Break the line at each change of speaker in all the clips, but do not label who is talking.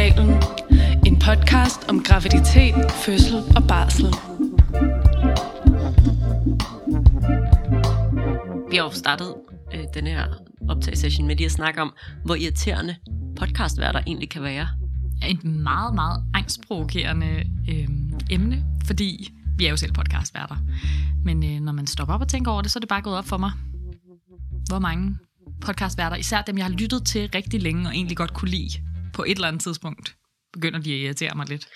Fødselskanalen. En podcast om graviditet, fødsel og barsel.
Vi har jo startet øh, den her optagelsesession med lige at snakke om, hvor irriterende podcastværter egentlig kan være.
et meget, meget angstprovokerende øh, emne, fordi vi er jo selv podcastværter. Men øh, når man stopper op og tænker over det, så er det bare gået op for mig, hvor mange podcastværter, især dem, jeg har lyttet til rigtig længe og egentlig godt kunne lide, på et eller andet tidspunkt, begynder de at irritere mig lidt.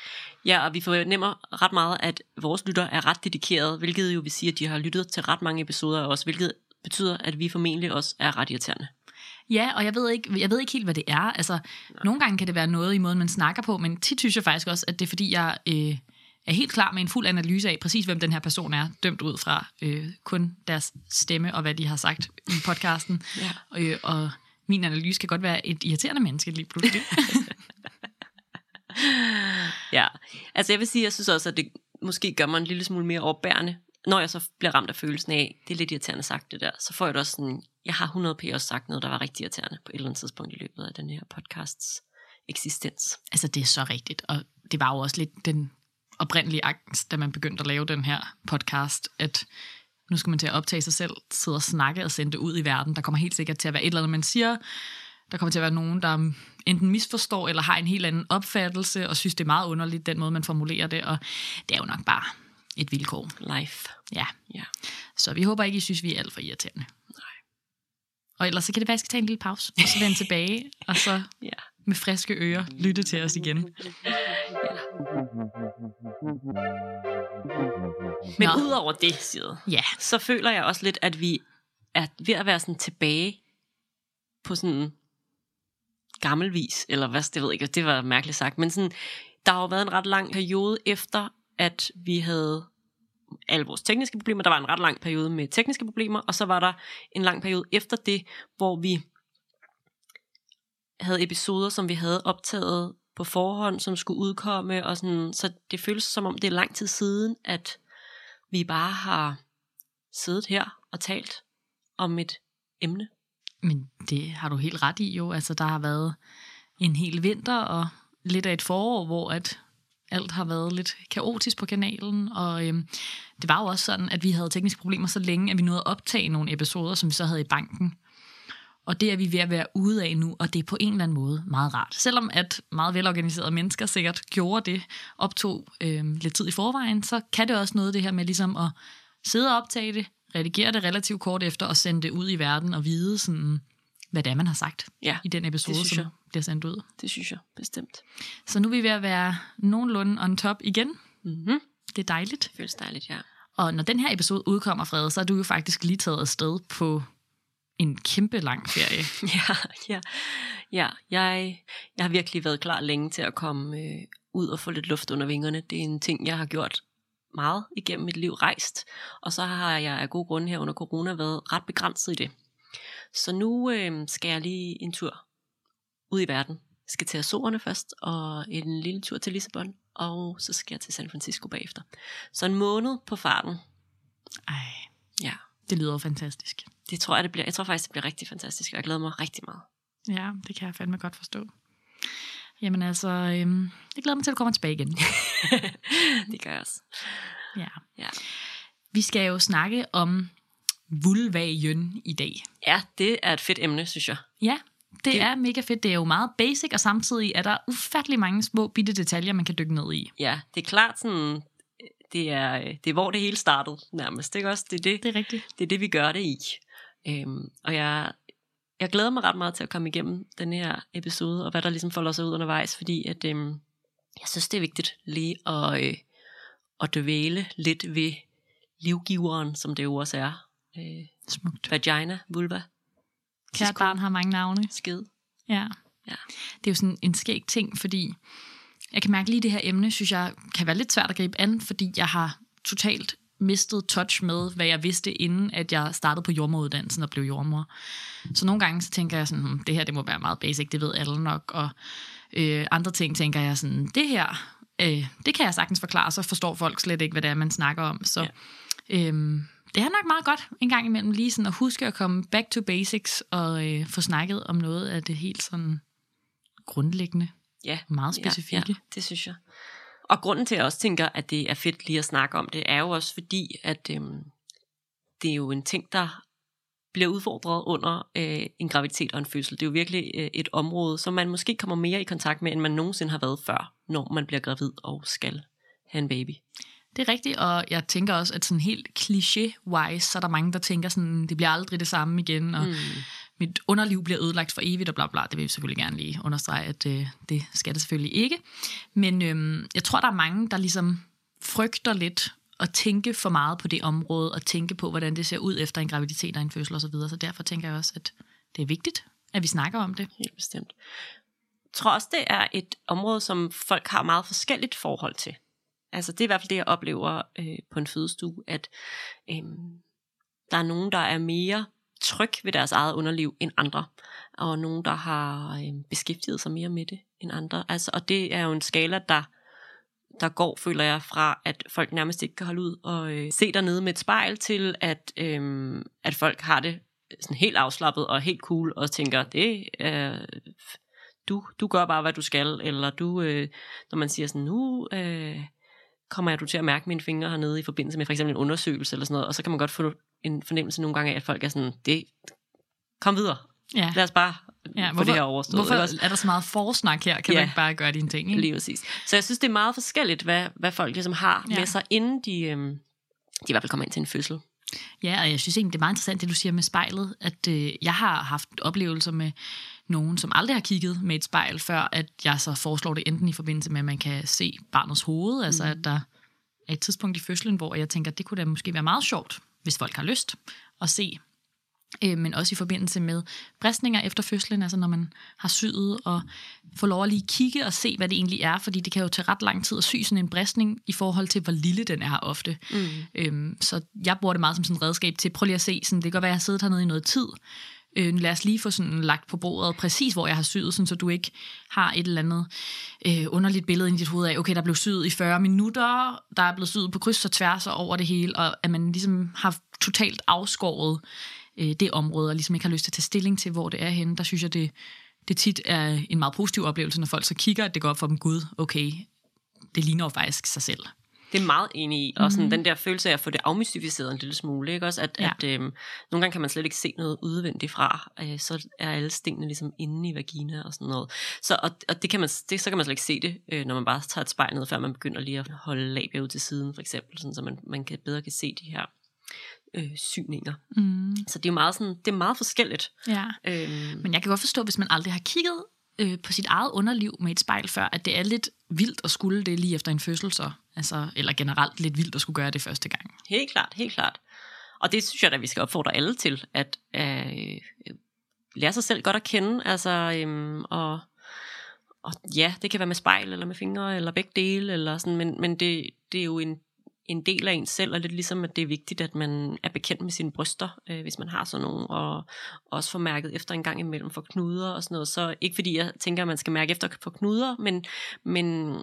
Ja, og vi fornemmer ret meget, at vores lytter er ret dedikeret, hvilket jo vil sige, at de har lyttet til ret mange episoder af os, hvilket betyder, at vi formentlig også er ret irriterende.
Ja, og jeg ved ikke, jeg ved ikke helt, hvad det er. Altså, nogle gange kan det være noget i måden, man snakker på, men tit synes jeg faktisk også, at det er fordi, jeg øh, er helt klar med en fuld analyse af præcis, hvem den her person er, dømt ud fra øh, kun deres stemme og hvad de har sagt i podcasten.
Ja.
Øh, og min analyse kan godt være et irriterende menneske lige pludselig.
Ja, altså jeg vil sige, jeg synes også, at det måske gør mig en lille smule mere overbærende, når jeg så bliver ramt af følelsen af, det er lidt irriterende sagt det der, så får jeg det også sådan, jeg har 100p også sagt noget, der var rigtig irriterende på et eller andet tidspunkt i løbet af den her podcasts eksistens.
altså, det er så rigtigt, og det var jo også lidt den oprindelige angst, da man begyndte at lave den her podcast, at nu skal man til at optage sig selv, sidde og snakke og sende det ud i verden. Der kommer helt sikkert til at være et eller andet, man siger. Der kommer til at være nogen, der enten misforstår eller har en helt anden opfattelse og synes, det er meget underligt, den måde, man formulerer det. Og det er jo nok bare et vilkår.
Life.
Ja.
Ja.
Så vi håber ikke, I synes, vi er alt for irriterende.
Nej.
Og ellers så kan det være, at jeg skal tage en lille pause, og så vende tilbage, og så
Ja.
Med friske ører lytte til os igen.
Men
Nå.
udover det, Side,
Ja,
så føler jeg også lidt, at vi er ved at være sådan tilbage på sådan gammel vis, eller hvad, det ved jeg ikke, det var mærkeligt sagt, men sådan, der har jo været en ret lang periode efter, at vi havde alle vores tekniske problemer. Der var en ret lang periode med tekniske problemer, og så var der en lang periode efter det, hvor vi havde episoder, som vi havde optaget på forhånd, som skulle udkomme, og sådan, så det føles som om det er lang tid siden, at vi bare har siddet her og talt om et emne.
Men det har du helt ret i jo. Altså, der har været en hel vinter og lidt af et forår, hvor at alt har været lidt kaotisk på kanalen. Og øhm, det var jo også sådan, at vi havde tekniske problemer så længe, at vi nåede at optage nogle episoder, som vi så havde i banken. Og det er vi ved at være ude af nu, og det er på en eller anden måde meget rart. Selvom at meget velorganiserede mennesker sikkert gjorde det, optog øhm, lidt tid i forvejen, så kan det også noget det her med ligesom at sidde og optage det, redigere det relativt kort efter og sende det ud i verden og vide, sådan, hvad det er, man har sagt
Ja,
i den episode,
synes
som
jeg.
bliver sendt ud.
det synes jeg bestemt.
Så nu er vi ved at være nogenlunde on top igen.
Mm-hmm.
Det er dejligt.
Det føles dejligt, ja.
Og når den her episode udkommer, Frede, så er du jo faktisk lige taget afsted på en kæmpe lang ferie.
Ja, ja, ja. Jeg, jeg har virkelig været klar længe til at komme øh, ud og få lidt luft under vingerne. Det er en ting, jeg har gjort meget igennem mit liv, rejst. Og så har jeg af gode grunde her under corona været ret begrænset i det. Så nu øh, skal jeg lige en tur ud i verden. Jeg skal til Azorerne først, og en lille tur til Lissabon, og så skal jeg til San Francisco bagefter. Så en måned på farten.
Ej,
Ja,
det lyder fantastisk.
det tror jeg, det bliver. Jeg tror faktisk, det bliver rigtig fantastisk, og jeg glæder mig rigtig meget.
Ja, det kan jeg fandme godt forstå. Jamen altså, øhm, jeg glæder mig til, at du kommer tilbage igen.
det gør jeg også.
Ja.
Ja.
Vi skal jo snakke om vulvagen i dag.
Ja, det er et fedt emne, synes jeg.
Ja, det,
Det-
det er mega fedt. Det er jo meget basic, og samtidig er der ufattelig mange små bitte detaljer, man kan dykke ned i.
Ja, det er klart sådan, det er, øh, det er hvor det hele startede nærmest, ikke også? Det er det,
Det er rigtigt.
det, er det vi gør det i. Øhm, og jeg, jeg glæder mig ret meget til at komme igennem den her episode, og hvad der ligesom folder sig ud undervejs, fordi at, øhm, jeg synes, det er vigtigt lige at, øh, at dvæle lidt ved livgiveren, som det jo også er. Øh,
Smukt.
vagina, vulva,
Kært barn har mange navne.
skid.
Ja.
Ja.
Det er jo sådan en skæg ting, fordi jeg kan mærke lige det her emne, synes jeg kan være lidt svært at gribe an, fordi jeg har totalt mistet touch med, hvad jeg vidste, inden at jeg startede på jordmoruddannelsen og blev jordmor. Så nogle gange så tænker jeg sådan, hmm, det her det må være meget basic, det ved alle nok, og øh, andre ting tænker jeg sådan, det her, øh, det kan jeg sagtens forklare, så forstår folk slet ikke, hvad det er, man snakker om. Så
Ja.
øhm, det er nok meget godt en gang imellem lige sådan at huske at komme back to basics og øh, få snakket om noget af det helt sådan grundlæggende.
Ja,
Meget specifikke.
Ja, ja, det synes jeg. Og grunden til, at jeg også tænker, at det er fedt lige at snakke om det, er jo også fordi, at øhm, det er jo en ting, der bliver udfordret under øh, en graviditet og en fødsel. Det er jo virkelig øh, et område, som man måske kommer mere i kontakt med, end man nogensinde har været før, når man bliver gravid og skal have en baby.
Det er rigtigt, og jeg tænker også, at sådan helt cliché-wise, så er der mange, der tænker sådan, det bliver aldrig det samme igen, og mm mit underliv bliver ødelagt for evigt, og bla bla. Det vil vi selvfølgelig gerne lige understrege, at øh, det skal det selvfølgelig ikke. Men øh, jeg tror, der er mange, der ligesom frygter lidt at tænke for meget på det område, og tænke på, hvordan det ser ud efter en graviditet og en fødsel osv. Så, så derfor tænker jeg også, at det er vigtigt, at vi snakker om det.
Helt bestemt. Jeg tror også, det er et område, som folk har meget forskelligt forhold til. Altså det er i hvert fald det, jeg oplever øh, på en fødestue, at øh, der er nogen, der er mere tryg ved deres eget underliv end andre, og nogen, der har øh, beskæftiget sig mere med det end andre. Altså, og det er jo en skala, der der går, føler jeg, fra at folk nærmest ikke kan holde ud og øh, se dernede med et spejl, til at, øh, at folk har det sådan helt afslappet og helt cool, og tænker, det er, øh, du, du gør bare, hvad du skal, eller du, øh, når man siger sådan, nu øh, kommer jeg du til at mærke mine fingre hernede i forbindelse med for eksempel en undersøgelse eller sådan noget, og så kan man godt få en fornemmelse nogle gange af, at folk er sådan, det, kom videre,
Ja.
lad os bare
Ja,
få
hvorfor,
det her overstået.
hvorfor
også?
er der så meget forsnak her? Kan
Ja.
man ikke bare gøre dine ting? Ikke?
Lige præcis. Så jeg synes, det er meget forskelligt, hvad, hvad folk ligesom har
Ja.
ja. med sig, inden de, øhm, de i hvert fald kommer ind til en fødsel.
Ja, og jeg synes egentlig, det er meget interessant, det du siger med spejlet, at øh, jeg har haft oplevelser med nogen, som aldrig har kigget med et spejl, før at jeg så foreslår det enten i forbindelse med, at man kan se barnets hoved, mm. altså at der er et tidspunkt i fødslen, hvor jeg tænker, at det kunne da måske være meget sjovt, hvis folk har lyst at se øh, men også i forbindelse med bristninger efter fødslen, altså når man har syet, og få lov at lige kigge og se, hvad det egentlig er, fordi det kan jo tage ret lang tid at sy sådan en bristning, i forhold til, hvor lille den er ofte. Mm. Øhm, så jeg bruger det meget som sådan et redskab til, prøv lige at se, sådan, det kan godt være, at jeg har siddet hernede i noget tid, øh, lad os lige få sådan lagt på bordet præcis, hvor jeg har syet, sådan, så du ikke har et eller andet øh, underligt billede i dit hoved af, okay, der blev syet i 40 minutter, der er blevet syet på kryds og tværs og over det hele, og at man ligesom har totalt afskåret øh, det område, og ligesom ikke har lyst til at tage stilling til, hvor det er henne, der synes jeg, det, det tit er en meget positiv oplevelse, når folk så kigger, at det går op for dem, gud, okay, det ligner jo faktisk sig selv.
Det er meget enig i. Og sådan, mm. den der følelse af at få det afmystificeret en lille smule. Ikke? Også at,
Ja.
at øhm, nogle gange kan man slet ikke se noget udvendigt fra. Øh, så er alle stenene ligesom inde i vagina og sådan noget. Så, og, og det kan man, det, så kan man slet ikke se det, øh, når man bare tager et spejl ned, før man begynder lige at holde labia ud til siden, for eksempel. Sådan, så man, man kan bedre kan se de her øh, syninger.
Mm.
Så det er jo meget, sådan, det er meget forskelligt.
Ja.
Øhm,
Men jeg kan godt forstå, hvis man aldrig har kigget øh, på sit eget underliv med et spejl før, at det er lidt vildt at skulle det lige efter en fødsel så. Altså, eller generelt lidt vildt at skulle gøre det første gang.
Helt klart, helt klart. Og det synes jeg da, vi skal opfordre alle til, at øh, lære sig selv godt at kende, altså, øhm, og, og ja, det kan være med spejl, eller med fingre, eller begge dele, eller sådan, men, men det, det er jo en, en del af en selv, og lidt ligesom, at det er vigtigt, at man er bekendt med sine bryster, øh, hvis man har sådan nogle, og også får mærket efter en gang imellem for knuder og sådan noget. Så ikke fordi jeg tænker, at man skal mærke efter for knuder, men, men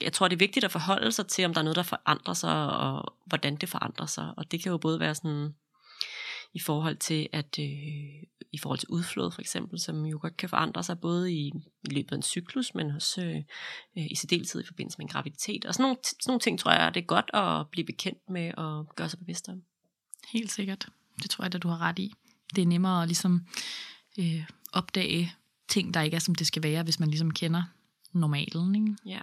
jeg tror, det er vigtigt at forholde sig til, om der er noget, der forandrer sig, og hvordan det forandrer sig. Og det kan jo både være sådan i forhold til at øh, i forhold til udflåd for eksempel, som jo godt kan forandre sig både i, i løbet af en cyklus, men også øh, øh, i særdeleshed i forbindelse med en graviditet. Og sådan nogle, sådan nogle ting tror jeg, det er godt at blive bekendt med og gøre sig bevidst om.
Helt sikkert. Det tror jeg, at du har ret i. Det er nemmere at ligesom øh, opdage ting, der ikke er, som det skal være, hvis man ligesom kender normalen. Ikke?
Ja.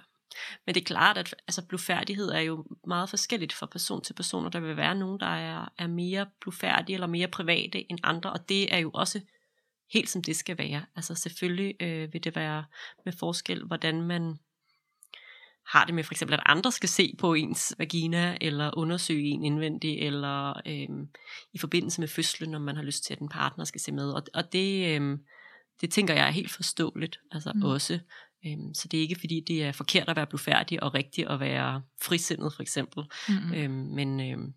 Men det er klart, at altså, blufærdighed er jo meget forskelligt fra person til person, og der vil være nogen, der er, er mere blufærdige eller mere private end andre, og det er jo også helt som det skal være. Altså selvfølgelig øh, vil det være med forskel, hvordan man har det med for eksempel, at andre skal se på ens vagina, eller undersøge en indvendigt, eller øh, i forbindelse med fødslen, når man har lyst til, at en partner skal se med. Og, og det, øh, det tænker jeg er helt forståeligt, altså
mm.
også. Øhm, så det er ikke fordi, det er forkert at være blufærdig og rigtig at være frisindet, for eksempel.
Mm-hmm.
Øhm, men øhm,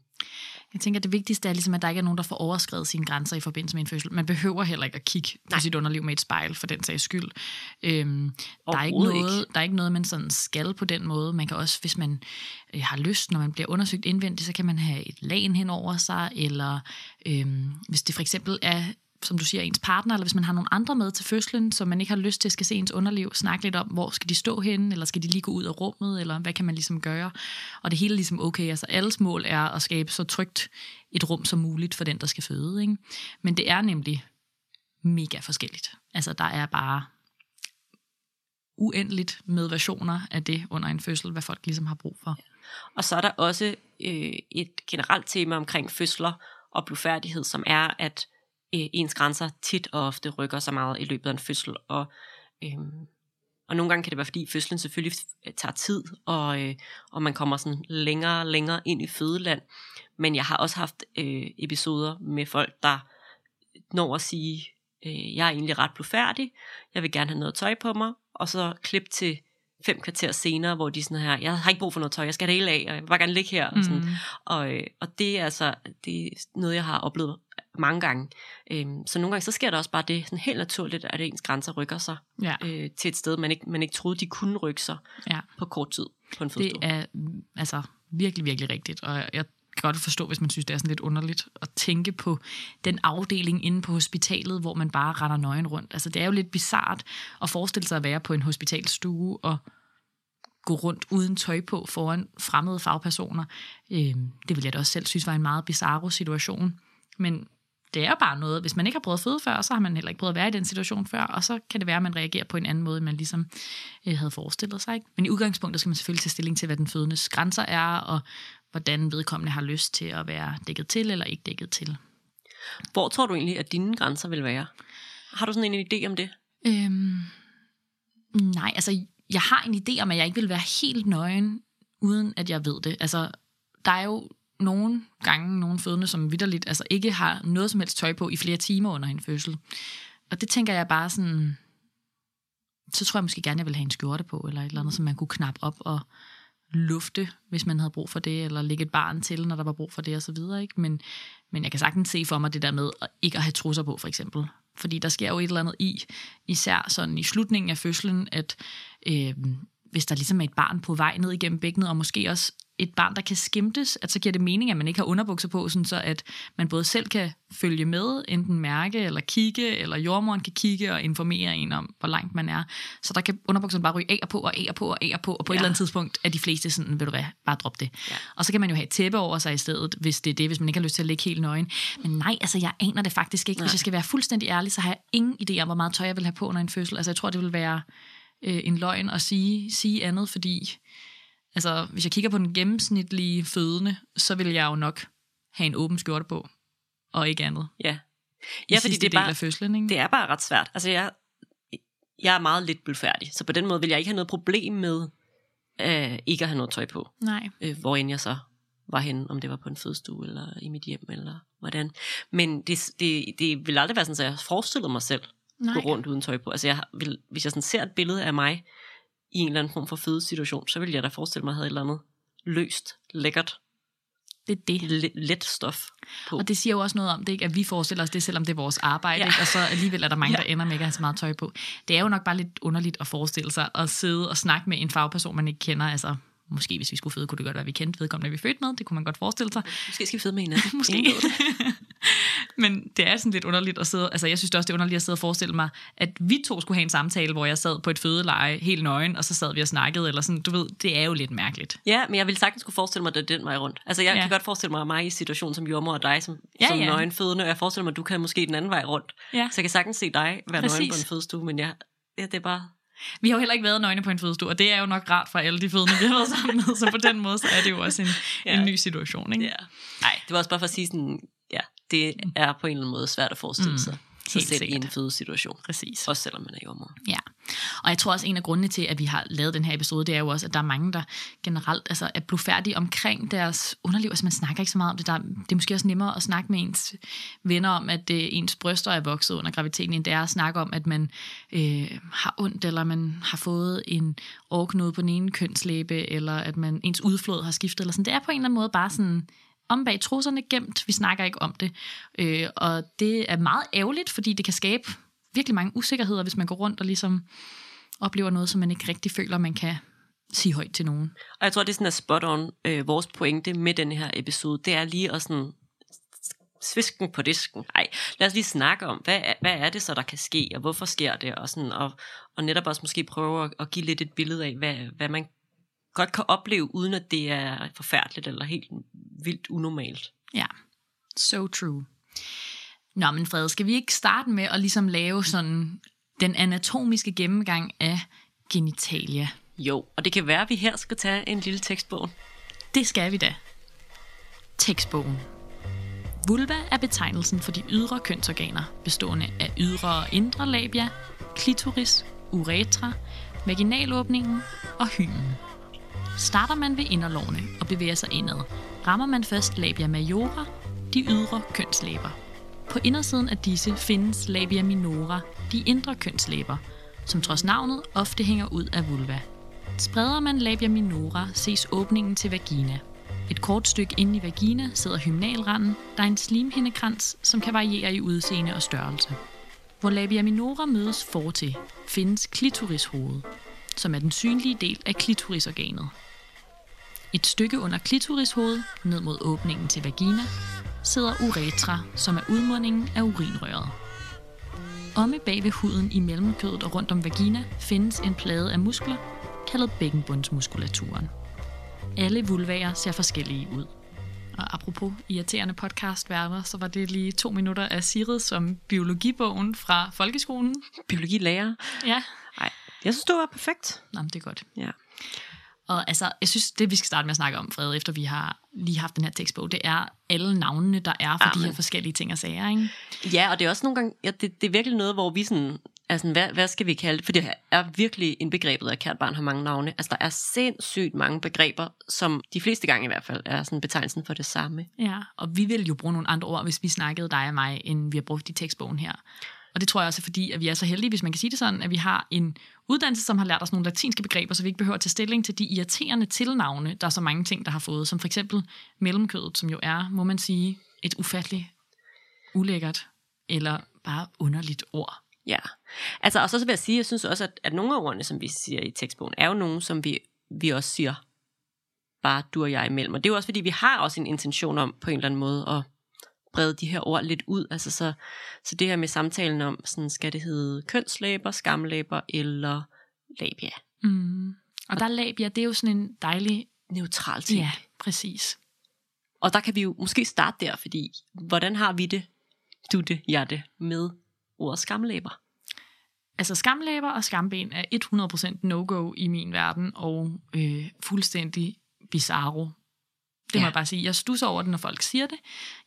Jeg tænker, at det vigtigste er ligesom, at der ikke er nogen, der får overskrevet sine grænser i forbindelse med en fødsel. Man behøver heller ikke at kigge på
Nej.
sit underliv med et spejl, for den sags skyld. Øhm, der, er ikke noget, der er ikke noget, man sådan skal på den måde. Man kan også, hvis man øh, har lyst, når man bliver undersøgt indvendigt, så kan man have et lagen hen over sig, eller øhm, hvis det for eksempel er som du siger, ens partner, eller hvis man har nogle andre med til fødslen, som man ikke har lyst til skal se ens underliv, snakke lidt om, hvor skal de stå henne, eller skal de lige gå ud af rummet, eller hvad kan man ligesom gøre. Og det hele er ligesom okay, altså alles mål er at skabe så trygt et rum som muligt for den, der skal føde. Ikke? Men det er nemlig mega forskelligt. Altså der er bare uendeligt med versioner af det under en fødsel, hvad folk ligesom har brug for.
Og så er der også øh, et generelt tema omkring fødsler og blufærdighed, som er, at øh, ens grænser tit og ofte rykker så meget i løbet af en fødsel. Og, øh, og nogle gange kan det være, fordi fødslen selvfølgelig tager tid, og, øh, og man kommer sådan længere og længere ind i fødeland. Men jeg har også haft øh, episoder med folk, der når at sige, øh, jeg er egentlig ret blufærdig, jeg vil gerne have noget tøj på mig, og så klip til fem kvarter senere, hvor de sådan her, jeg har ikke brug for noget tøj, jeg skal det hele af, og jeg vil bare gerne ligge her. Og, sådan. Mm. Og, øh, og det er altså det er noget, jeg har oplevet mange gange. Øhm, så nogle gange, så sker der også bare det sådan helt naturligt, at ens grænser rykker sig ja. øh, til et sted, man ikke, man ikke troede, de kunne rykke sig ja. på kort tid på en
fødsel. Det er altså virkelig, virkelig rigtigt, og jeg kan godt forstå, hvis man synes, det er sådan lidt underligt at tænke på den afdeling inde på hospitalet, hvor man bare render nøgen rundt. Altså det er jo lidt bizart at forestille sig at være på en hospitalstue og gå rundt uden tøj på foran fremmede fagpersoner. Øh, det vil jeg da også selv synes var en meget bizarre situation. Men det er bare noget, hvis man ikke har prøvet at føde før, så har man heller ikke prøvet at være i den situation før, og så kan det være, at man reagerer på en anden måde, end man ligesom øh, havde forestillet sig. Ikke? Men i udgangspunktet skal man selvfølgelig tage stilling til, hvad den fødendes grænser er, og hvordan vedkommende har lyst til at være dækket til eller ikke dækket til.
Hvor tror du egentlig, at dine grænser vil være? Har du sådan en idé om det?
Øhm, nej, altså jeg har en idé om, at jeg ikke vil være helt nøgen, uden at jeg ved det. Altså, der er jo nogle gange nogle fødende, som vidderligt altså ikke har noget som helst tøj på i flere timer under en fødsel. Og det tænker jeg bare sådan, så tror jeg måske gerne, jeg vil have en skjorte på, eller et eller andet, som man kunne knappe op og lufte, hvis man havde brug for det, eller lægge et barn til, når der var brug for det, og så videre. Ikke? Men, men jeg kan sagtens se for mig det der med at ikke at have trusser på, for eksempel. Fordi der sker jo et eller andet i, især sådan i slutningen af fødslen, at øh, hvis der ligesom er et barn på vej ned igennem bækkenet, og måske også et barn, der kan skimtes, at så giver det mening, at man ikke har underbukser på, sådan så at man både selv kan følge med, enten mærke eller kigge, eller jordmoren kan kigge og informere en om, hvor langt man er. Så der kan underbukserne bare ryge af og på og af og på og af og på, og på ja. et eller andet tidspunkt er de fleste sådan, vil du hvad, bare droppe det. Ja. Og så kan man jo have et tæppe over sig i stedet, hvis det er det, hvis man ikke har lyst til at ligge helt nøgen. Men nej, altså jeg aner det faktisk ikke. Nej. Hvis jeg skal være fuldstændig ærlig, så har jeg ingen idé om, hvor meget tøj jeg vil have på under en fødsel. Altså jeg tror, det vil være øh, en løgn at sige, sige andet, fordi altså, hvis jeg kigger på den gennemsnitlige fødende, så vil jeg jo nok have en åben skjorte på, og ikke andet.
Ja, ja fordi det er, bare, fødslen, ikke? det er bare ret svært. Altså, jeg, jeg er meget lidt bølfærdig, så på den måde vil jeg ikke have noget problem med øh, ikke at have noget tøj på.
Nej.
Øh, hvor end jeg så var henne, om det var på en fødestue, eller i mit hjem, eller hvordan. Men det, det, det vil aldrig være sådan, at jeg forestiller mig selv Nej. gå rundt uden tøj på. Altså jeg vil, hvis jeg sådan ser et billede af mig i en eller anden form for fødesituation, så vil jeg da forestille mig, at jeg havde et eller andet løst, lækkert,
det er det.
Let, let stof på.
Og det siger jo også noget om det, ikke? at vi forestiller os det, selvom det er vores arbejde, ja. ikke? og så alligevel er der mange, ja. der ender med ikke at have så meget tøj på. Det er jo nok bare lidt underligt at forestille sig at sidde og snakke med en fagperson, man ikke kender. Altså, måske hvis vi skulle føde, kunne det godt være, at vi kendte vedkommende, vi født med. Det kunne man godt forestille sig.
Måske skal vi føde med hinanden.
måske. Men det er sådan lidt underligt at sidde, altså jeg synes det også, det er underligt at sidde og forestille mig, at vi to skulle have en samtale, hvor jeg sad på et fødeleje helt nøgen, og så sad vi og snakkede, eller sådan, du ved, det er jo lidt mærkeligt.
Ja, men jeg vil sagtens kunne forestille mig, at det er den vej rundt. Altså jeg ja. kan godt forestille mig mig i situation som jordmor og dig som, ja, som ja. nøgenfødende, og jeg forestiller mig, at du kan måske den anden vej rundt. Ja. Så jeg kan sagtens se dig være Præcis. nøgen på en fødestue, men jeg, ja, det er bare
vi har jo heller ikke været nøgne på en fødestue, og det er jo nok rart for alle de fødende, vi har været sammen med, så på den måde så er det jo også en, ja. en ny situation. Ikke? Ja.
Nej, det var også bare for at sige sådan, ja, det er på en eller anden måde svært at forestille mm. sig sig selv sikkert. i en fødesituation.
Præcis.
Også selvom man er jordmor.
Ja, og jeg tror også, en af grundene til, at vi har lavet den her episode, det er jo også, at der er mange, der generelt altså, er blufærdige omkring deres underliv. Altså man snakker ikke så meget om det. Der, det er måske også nemmere at snakke med ens venner om, at det, ens bryster er vokset under graviditeten, end det er at snakke om, at man øh, har ondt, eller man har fået en årknude på den ene kønslæbe, eller at man ens udflod har skiftet. Eller sådan. Det er på en eller anden måde bare sådan om bag trusserne gemt. Vi snakker ikke om det. Øh, og det er meget ærgerligt, fordi det kan skabe virkelig mange usikkerheder, hvis man går rundt og ligesom oplever noget, som man ikke rigtig føler, man kan sige højt til nogen.
Og jeg tror, det er sådan, at spot on øh, vores pointe med den her episode, det er lige at sådan svisken på disken. Nej, lad os lige snakke om, hvad er, hvad er det så, der kan ske, og hvorfor sker det, og, sådan, og, og netop også måske prøve at, at give lidt et billede af, hvad, hvad man godt kan opleve, uden at det er forfærdeligt eller helt vildt unormalt.
Ja, so true. Nå, men Fred, skal vi ikke starte med at ligesom lave sådan den anatomiske gennemgang af genitalia?
Jo, og det kan være, at vi her skal tage en lille tekstbog.
Det skal vi da. Tekstbogen. Vulva er betegnelsen for de ydre kønsorganer, bestående af ydre og indre labia, klitoris, uretra, vaginalåbningen og hymen. Starter man ved inderlårene og bevæger sig indad, rammer man først labia majora, de ydre kønslæber. På indersiden af disse findes labia minora, de indre kønslæber, som trods navnet ofte hænger ud af vulva. Spreder man labia minora, ses åbningen til vagina. Et kort stykke inde i vagina sidder hymnalranden, der er en slimhindekrans, som kan variere i udseende og størrelse. Hvor labia minora mødes fortil, findes klitorishovedet, som er den synlige del af klitorisorganet. Et stykke under klitorishovedet, ned mod åbningen til vagina, sidder uretra, som er udmundingen af urinrøret. Omme bag ved huden i mellemkødet og rundt om vagina findes en plade af muskler, kaldet bækkenbundsmuskulaturen. Alle vulvaer ser forskellige ud. Og apropos irriterende podcastværter, så var det lige to minutter af Sirid som biologibogen fra folkeskolen.
Biologilærer?
Ja.
Nej, jeg synes, det var perfekt.
Nå, det er godt.
Ja.
Og altså, jeg synes, det vi skal starte med at snakke om, Frede, efter vi har lige haft den her tekstbog, det er alle navnene, der er for
Amen.
de her forskellige ting og sager, ikke?
Ja, og det er også nogle gange, ja, det, det er virkelig noget, hvor vi sådan, altså, hvad, hvad skal vi kalde det? For det er virkelig indbegrebet, at kært barn har mange navne. Altså, der er sindssygt mange begreber, som de fleste gange i hvert fald er sådan betegnelsen for det samme.
Ja, og vi vil jo bruge nogle andre ord, hvis vi snakkede dig og mig, end vi har brugt i tekstbogen her. Og det tror jeg også er fordi, at vi er så heldige, hvis man kan sige det sådan, at vi har en uddannelse, som har lært os nogle latinske begreber, så vi ikke behøver at tage stilling til de irriterende tilnavne, der er så mange ting, der har fået, som for eksempel mellemkødet, som jo er, må man sige, et ufatteligt ulækkert eller bare underligt ord.
Ja, altså, og så vil jeg sige, jeg synes også, at, at nogle af ordene, som vi siger i tekstbogen, er jo nogle, som vi, vi også siger, bare du og jeg imellem. Og det er jo også, fordi vi har også en intention om, på en eller anden måde, at brede de her ord lidt ud. Altså så, så det her med samtalen om, sådan, skal det hedde kønslæber, skamlæber eller labia?
Mm. Og der er labia, det er jo sådan en dejlig...
Neutral ting.
Ja, præcis.
Og der kan vi jo måske starte der, fordi hvordan har vi det, du det, jeg det, med ordet skamlæber?
Altså skamlæber og skamben er 100% no-go i min verden, og øh, fuldstændig bizarro. Det ja. må jeg bare sige. Jeg stusser over det, når folk siger det.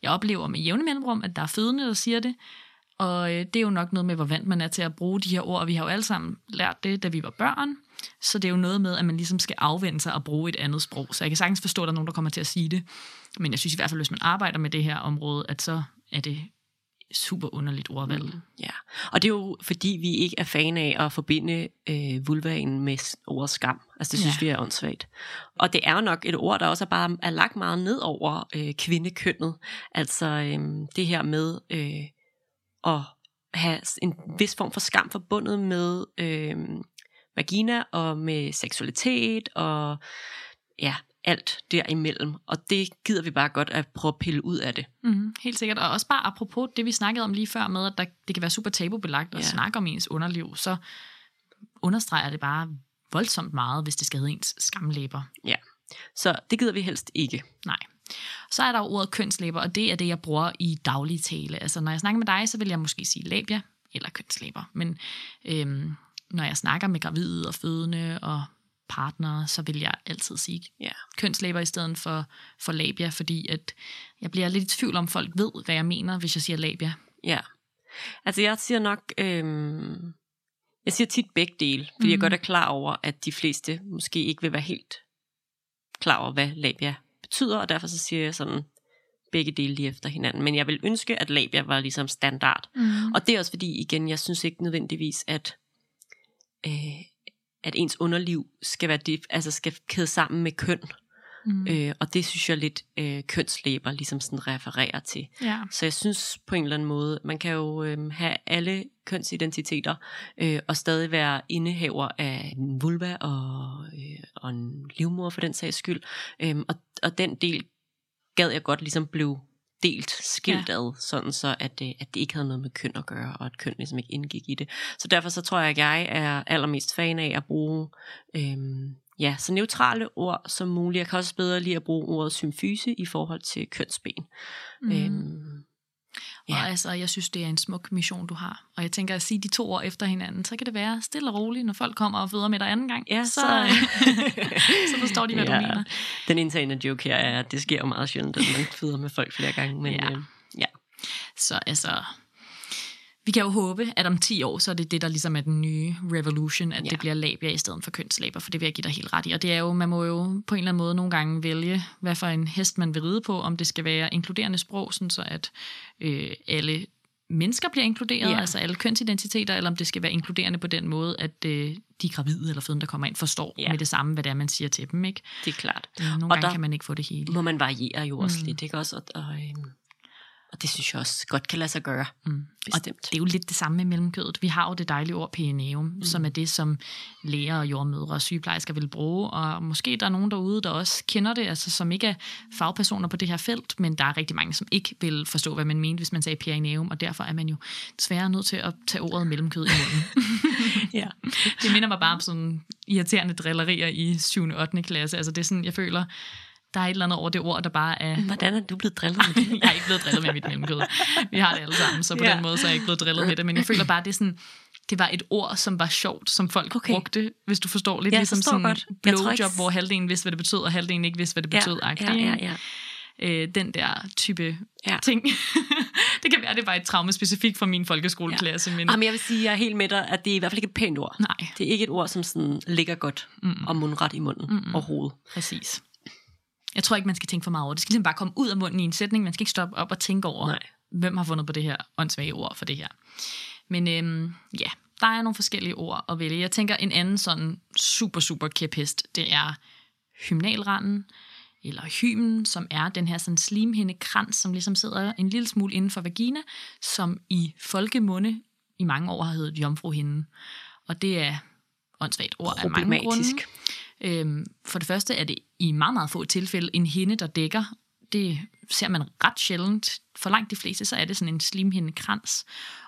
Jeg oplever med jævne mellemrum, at der er fødende, der siger det. Og øh, det er jo nok noget med, hvor vant man er til at bruge de her ord. Vi har jo alle sammen lært det, da vi var børn. Så det er jo noget med, at man ligesom skal afvende sig og bruge et andet sprog. Så jeg kan sagtens forstå, at der er nogen, der kommer til at sige det. Men jeg synes i hvert fald, hvis man arbejder med det her område, at så er det super underligt ordvalg. Mm,
ja, og det er jo fordi, vi ikke er fan af at forbinde øh, vulvaen med ordet skam. Altså det synes ja. vi er åndssvagt. Og det er jo nok et ord, der også er bare er lagt meget ned over øh, kvindekønnet. Altså øh, det her med øh, at have en vis form for skam forbundet med øh, vagina og med seksualitet og ja, alt derimellem. Og det gider vi bare godt at prøve at pille ud af det.
Mm, helt sikkert. Og også bare apropos det, vi snakkede om lige før med, at der, det kan være super tabubelagt at ja. snakke om ens underliv, så understreger det bare voldsomt meget, hvis det skal hedde ens skamlæber.
Ja, så det gider vi helst ikke.
Nej. Så er der jo ordet kønslæber, og det er det, jeg bruger i daglig tale. Altså, når jeg snakker med dig, så vil jeg måske sige labia eller kønslæber. Men øhm, når jeg snakker med gravide og fødende og partnere, så vil jeg altid sige
ja.
kønslæber i stedet for, for labia, fordi at jeg bliver lidt i tvivl om, folk ved, hvad jeg mener, hvis jeg siger labia.
Ja, altså jeg siger nok, øhm, jeg siger tit begge dele, fordi mm. jeg godt er klar over, at de fleste måske ikke vil være helt klar over, hvad labia betyder, og derfor så siger jeg sådan begge dele lige efter hinanden. Men jeg vil ønske, at labia var ligesom standard.
Mm.
Og det er også fordi, igen, jeg synes ikke nødvendigvis, at øh, at ens underliv skal være det, altså skal kæde sammen med køn. Mm. Øh, og det synes jeg lidt øh, kønslæber ligesom sådan refererer til.
Ja.
Så jeg synes på en eller anden måde, man kan jo øh, have alle kønsidentiteter øh, og stadig være indehaver af en vulva og, øh, og en livmor for den sags skyld. Øh, og, og den del gad jeg godt ligesom blev delt, skilt ja. ad, sådan så at det, at det ikke havde noget med køn at gøre, og at køn ligesom ikke indgik i det. Så derfor så tror jeg, at jeg er allermest fan af at bruge øhm, ja, så neutrale ord som muligt. Jeg kan også bedre lide at bruge ordet symfyse i forhold til kønsben. Mm. Øhm,
Ja. Og altså, jeg synes, det er en smuk mission, du har. Og jeg tænker at sige de to ord efter hinanden, så kan det være stille og roligt, når folk kommer og føder med dig anden gang.
Ja,
så,
så,
så forstår de, hvad
ja.
du mener.
Den indtagende joke her er, at det sker jo meget sjældent, at man føder med folk flere gange. Men,
Ja.
øh, ja.
Så altså, vi kan jo håbe, at om 10 år, så er det det, der ligesom er den nye revolution, at ja. Det bliver labia i stedet for kønslæber, for det vil jeg give dig helt ret i. Og det er jo, man må jo på en eller anden måde nogle gange vælge, hvad for en hest man vil ride på, om det skal være inkluderende sprog, sådan så at øh, alle mennesker bliver inkluderet,
Ja.
altså alle kønsidentiteter, eller om det skal være inkluderende på den måde, at øh, de gravide eller fødende, der kommer ind, forstår
Ja.
med det samme, hvad det er, man siger til dem. Ikke?
Det er klart.
Nogle
Og
gange
der-
kan man ikke få det hele.
Må man variere jo også
Mm.
lidt, ikke også? Og, og, øhm, og det synes jeg også godt kan lade sig gøre.
Mm.
Bestemt.
Og det er jo lidt det samme med mellemkødet. Vi har jo det dejlige ord PNEUM, mm. som er det, som læger og jordmødre og sygeplejersker vil bruge. Og måske der er nogen derude, der også kender det, altså som ikke er fagpersoner på det her felt, men der er rigtig mange, som ikke vil forstå, hvad man mente, hvis man sagde PNEUM, og derfor er man jo desværre nødt til at tage ordet mellemkød i munden.
Ja.
det minder mig bare om sådan irriterende drillerier i 7. og 8. klasse. Altså det er sådan, jeg føler, der er et eller andet over det ord, der bare er
Hvordan er du blevet drillet med det?
jeg er ikke blevet drillet med mit mellemkød. Vi har det alle sammen, så på
Ja.
den måde så er jeg ikke blevet drillet med det. Men jeg føler bare, det er sådan, det var et ord, som var sjovt, som folk
Okay.
brugte, hvis du forstår. Lidt
Jeg
ligesom
forstår
sådan
godt.
Blowjob,
ikke-
hvor halvdelen vidste, hvad det betød, og halvdelen ikke vidste, hvad det
Ja,
betød.
ja, ja, ja.
Øh, den der type
Ja.
ja. ting. det kan være, det var et traume specifikt for min folkeskoleklasse, ja. men
Jamen, jeg vil sige, jeg er helt med dig, at det er i hvert fald ikke et pænt ord.
nej,
Det er ikke et ord, som sådan ligger godt mm. og mundret i munden mm. overhovedet.
præcis. Jeg tror ikke, man skal tænke for meget over det. Det skal ligesom bare komme ud af munden i en sætning. Man skal ikke stoppe op og tænke over,
Nej.
hvem har fundet på det her åndssvage ord for det her. Men øhm, ja, der er nogle forskellige ord at vælge. Jeg tænker, en anden sådan super, super kæphest, det er hymnalranden, eller hymen, som er den her sådan slimhindekrans, som ligesom sidder en lille smule inden for vagina, som i folkemunde i mange år har heddet jomfruhinden. Og det er åndssvagt ord af mange grunde. Øhm, for det første er det i meget, meget få tilfælde en hinde, der dækker. Det ser man ret sjældent. For langt de fleste, så er det sådan en slimhindekrans.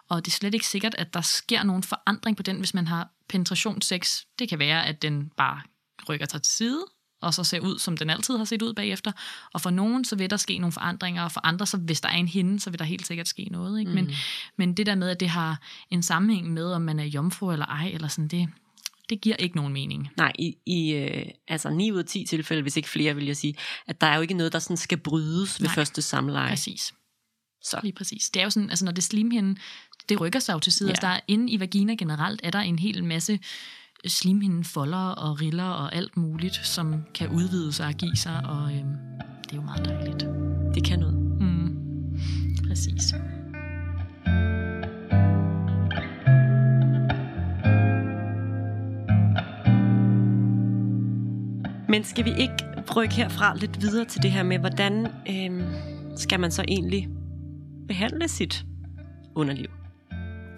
Og det er slet ikke sikkert, at der sker nogen forandring på den, hvis man har penetrationssex. Det kan være, at den bare rykker sig til side, og så ser ud, som den altid har set ud bagefter. Og for nogen, så vil der ske nogle forandringer, og for andre, så hvis der er en hinde, så vil der helt sikkert ske noget. Ikke? Men, men det der med, at det har en sammenhæng med, om man er jomfru eller ej, eller sådan, det, det giver ikke nogen mening.
Nej, i, i øh, altså 9 ud af 10 tilfælde, hvis ikke flere, vil jeg sige, at der er jo ikke noget, der sådan skal brydes ved
Nej.
første samleje.
Præcis.
Så.
Lige præcis. Det er jo sådan, altså når det slimhinden, det rykker sig jo til side.
Ja.
Ja. Altså der er inde i vagina generelt, er der en hel masse slimhinden folder og riller og alt muligt, som kan udvide sig og give sig, og øhm, det er jo meget dejligt.
Det kan noget.
Mm. Præcis.
Men skal vi ikke rykke herfra lidt videre til det her med, hvordan øh, skal man så egentlig behandle sit underliv?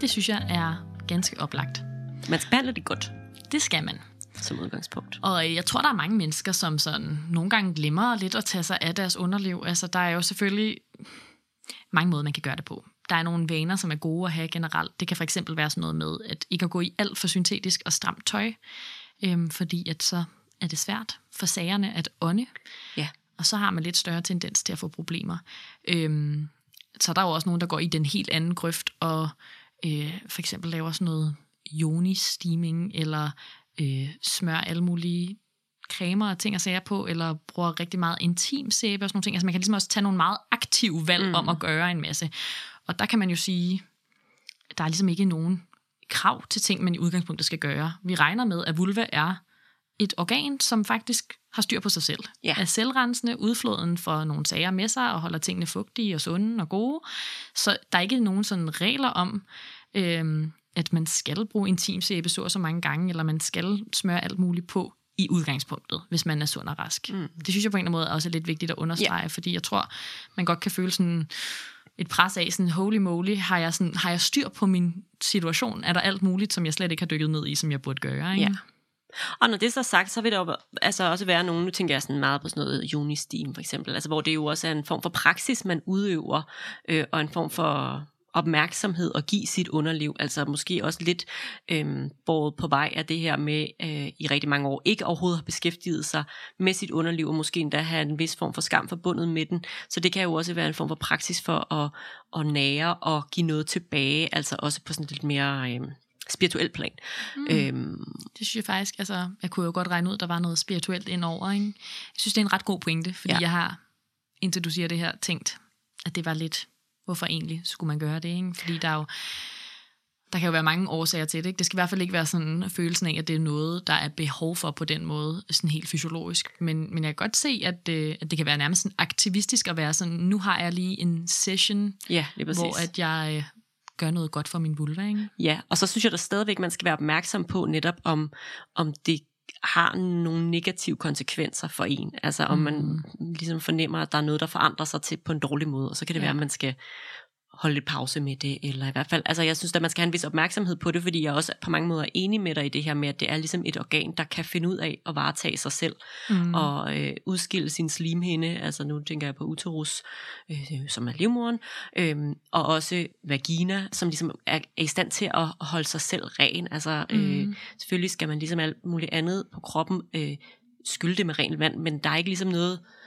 Det synes jeg er ganske oplagt.
Man skal behandle det godt,
Det skal man.
som udgangspunkt.
Og jeg tror, der er mange mennesker, som sådan nogle gange glemmer lidt at tage sig af deres underliv. Altså, der er jo selvfølgelig mange måder, man kan gøre det på. Der er nogle vaner, som er gode at have generelt. Det kan for eksempel være sådan noget med, at ikke at gå i alt for syntetisk og stramt tøj, øhm, fordi at så er det svært for sagerne at ånde,
Ja.
og så har man lidt større tendens til at få problemer. Øhm, så der er jo også nogen, der går i den helt anden grøft, og øh, for eksempel laver sådan noget yoni-steaming, eller øh, smør alle mulige cremer og ting og sager på, eller bruger rigtig meget intimsæbe og sådan nogle ting. Altså man kan ligesom også tage nogle meget aktive valg mm. om at gøre en masse. Og der kan man jo sige, der er ligesom ikke nogen krav til ting, man i udgangspunktet skal gøre. Vi regner med, at vulva er et organ, som faktisk har styr på sig selv.
Ja.
Er selvrensende, udfloden for nogle sager med sig, og holder tingene fugtige og sunde og gode. Så der er ikke nogen sådan regler om, øhm, at man skal bruge intimsæbe så og så mange gange, eller man skal smøre alt muligt på i udgangspunktet, hvis man er sund og rask. Mm. Det synes jeg på en eller anden måde også er lidt vigtigt at understrege, ja. fordi jeg tror, man godt kan føle sådan et pres af, sådan holy moly, har jeg, sådan, har jeg styr på min situation? Er der alt muligt, som jeg slet ikke har dykket ned i, som jeg burde gøre? Ikke?
Ja. Og når det er så sagt, så vil der jo altså også være nogen, nu tænker jeg sådan meget på sådan noget Unistim for eksempel, altså hvor det jo også er en form for praksis, man udøver, øh, og en form for opmærksomhed og give sit underliv, altså måske også lidt øhm, båret på vej af det her med øh, i rigtig mange år ikke overhovedet har beskæftiget sig med sit underliv, og måske endda have en vis form for skam forbundet med den. Så det kan jo også være en form for praksis for at, at nære og give noget tilbage, altså også på sådan lidt mere... Øh, spirituel plan. Mm. Øhm,
det synes jeg faktisk, altså, jeg kunne jo godt regne ud, at der var noget spirituelt indover. Ikke? Jeg synes, det er en ret god pointe, fordi ja. jeg har, indtil du siger det her, tænkt, at det var lidt hvorfor egentlig skulle man gøre det? Ikke? Fordi der er jo, der kan jo være mange årsager til det. Ikke? Det skal i hvert fald ikke være sådan følelsen af, at det er noget, der er behov for på den måde, sådan helt fysiologisk. Men, men jeg kan godt se, at, øh, at det kan være nærmest sådan aktivistisk at være sådan, nu har jeg lige en session,
ja,
hvor at jeg øh, gør noget godt for min vulva. Ikke?
Ja, og så synes jeg da stadigvæk, man skal være opmærksom på netop, om, om det har nogle negative konsekvenser for en. Altså om man mm. ligesom fornemmer, at der er noget, der forandrer sig til på en dårlig måde, og så kan det ja. være, at man skal holde lidt pause med det, eller i hvert fald, altså jeg synes, at man skal have en vis opmærksomhed på det, fordi jeg også på mange måder er enig med dig i det her med, at det er ligesom et organ, der kan finde ud af at varetage sig selv, mm. og øh, udskille sin slimhinde, altså nu tænker jeg på uterus, øh, som er livmoren, øh, og også vagina, som ligesom er, er i stand til at holde sig selv ren, altså øh, mm. selvfølgelig skal man ligesom alt muligt andet på kroppen øh, skylde det med rent vand, men der er ikke ligesom noget, øh,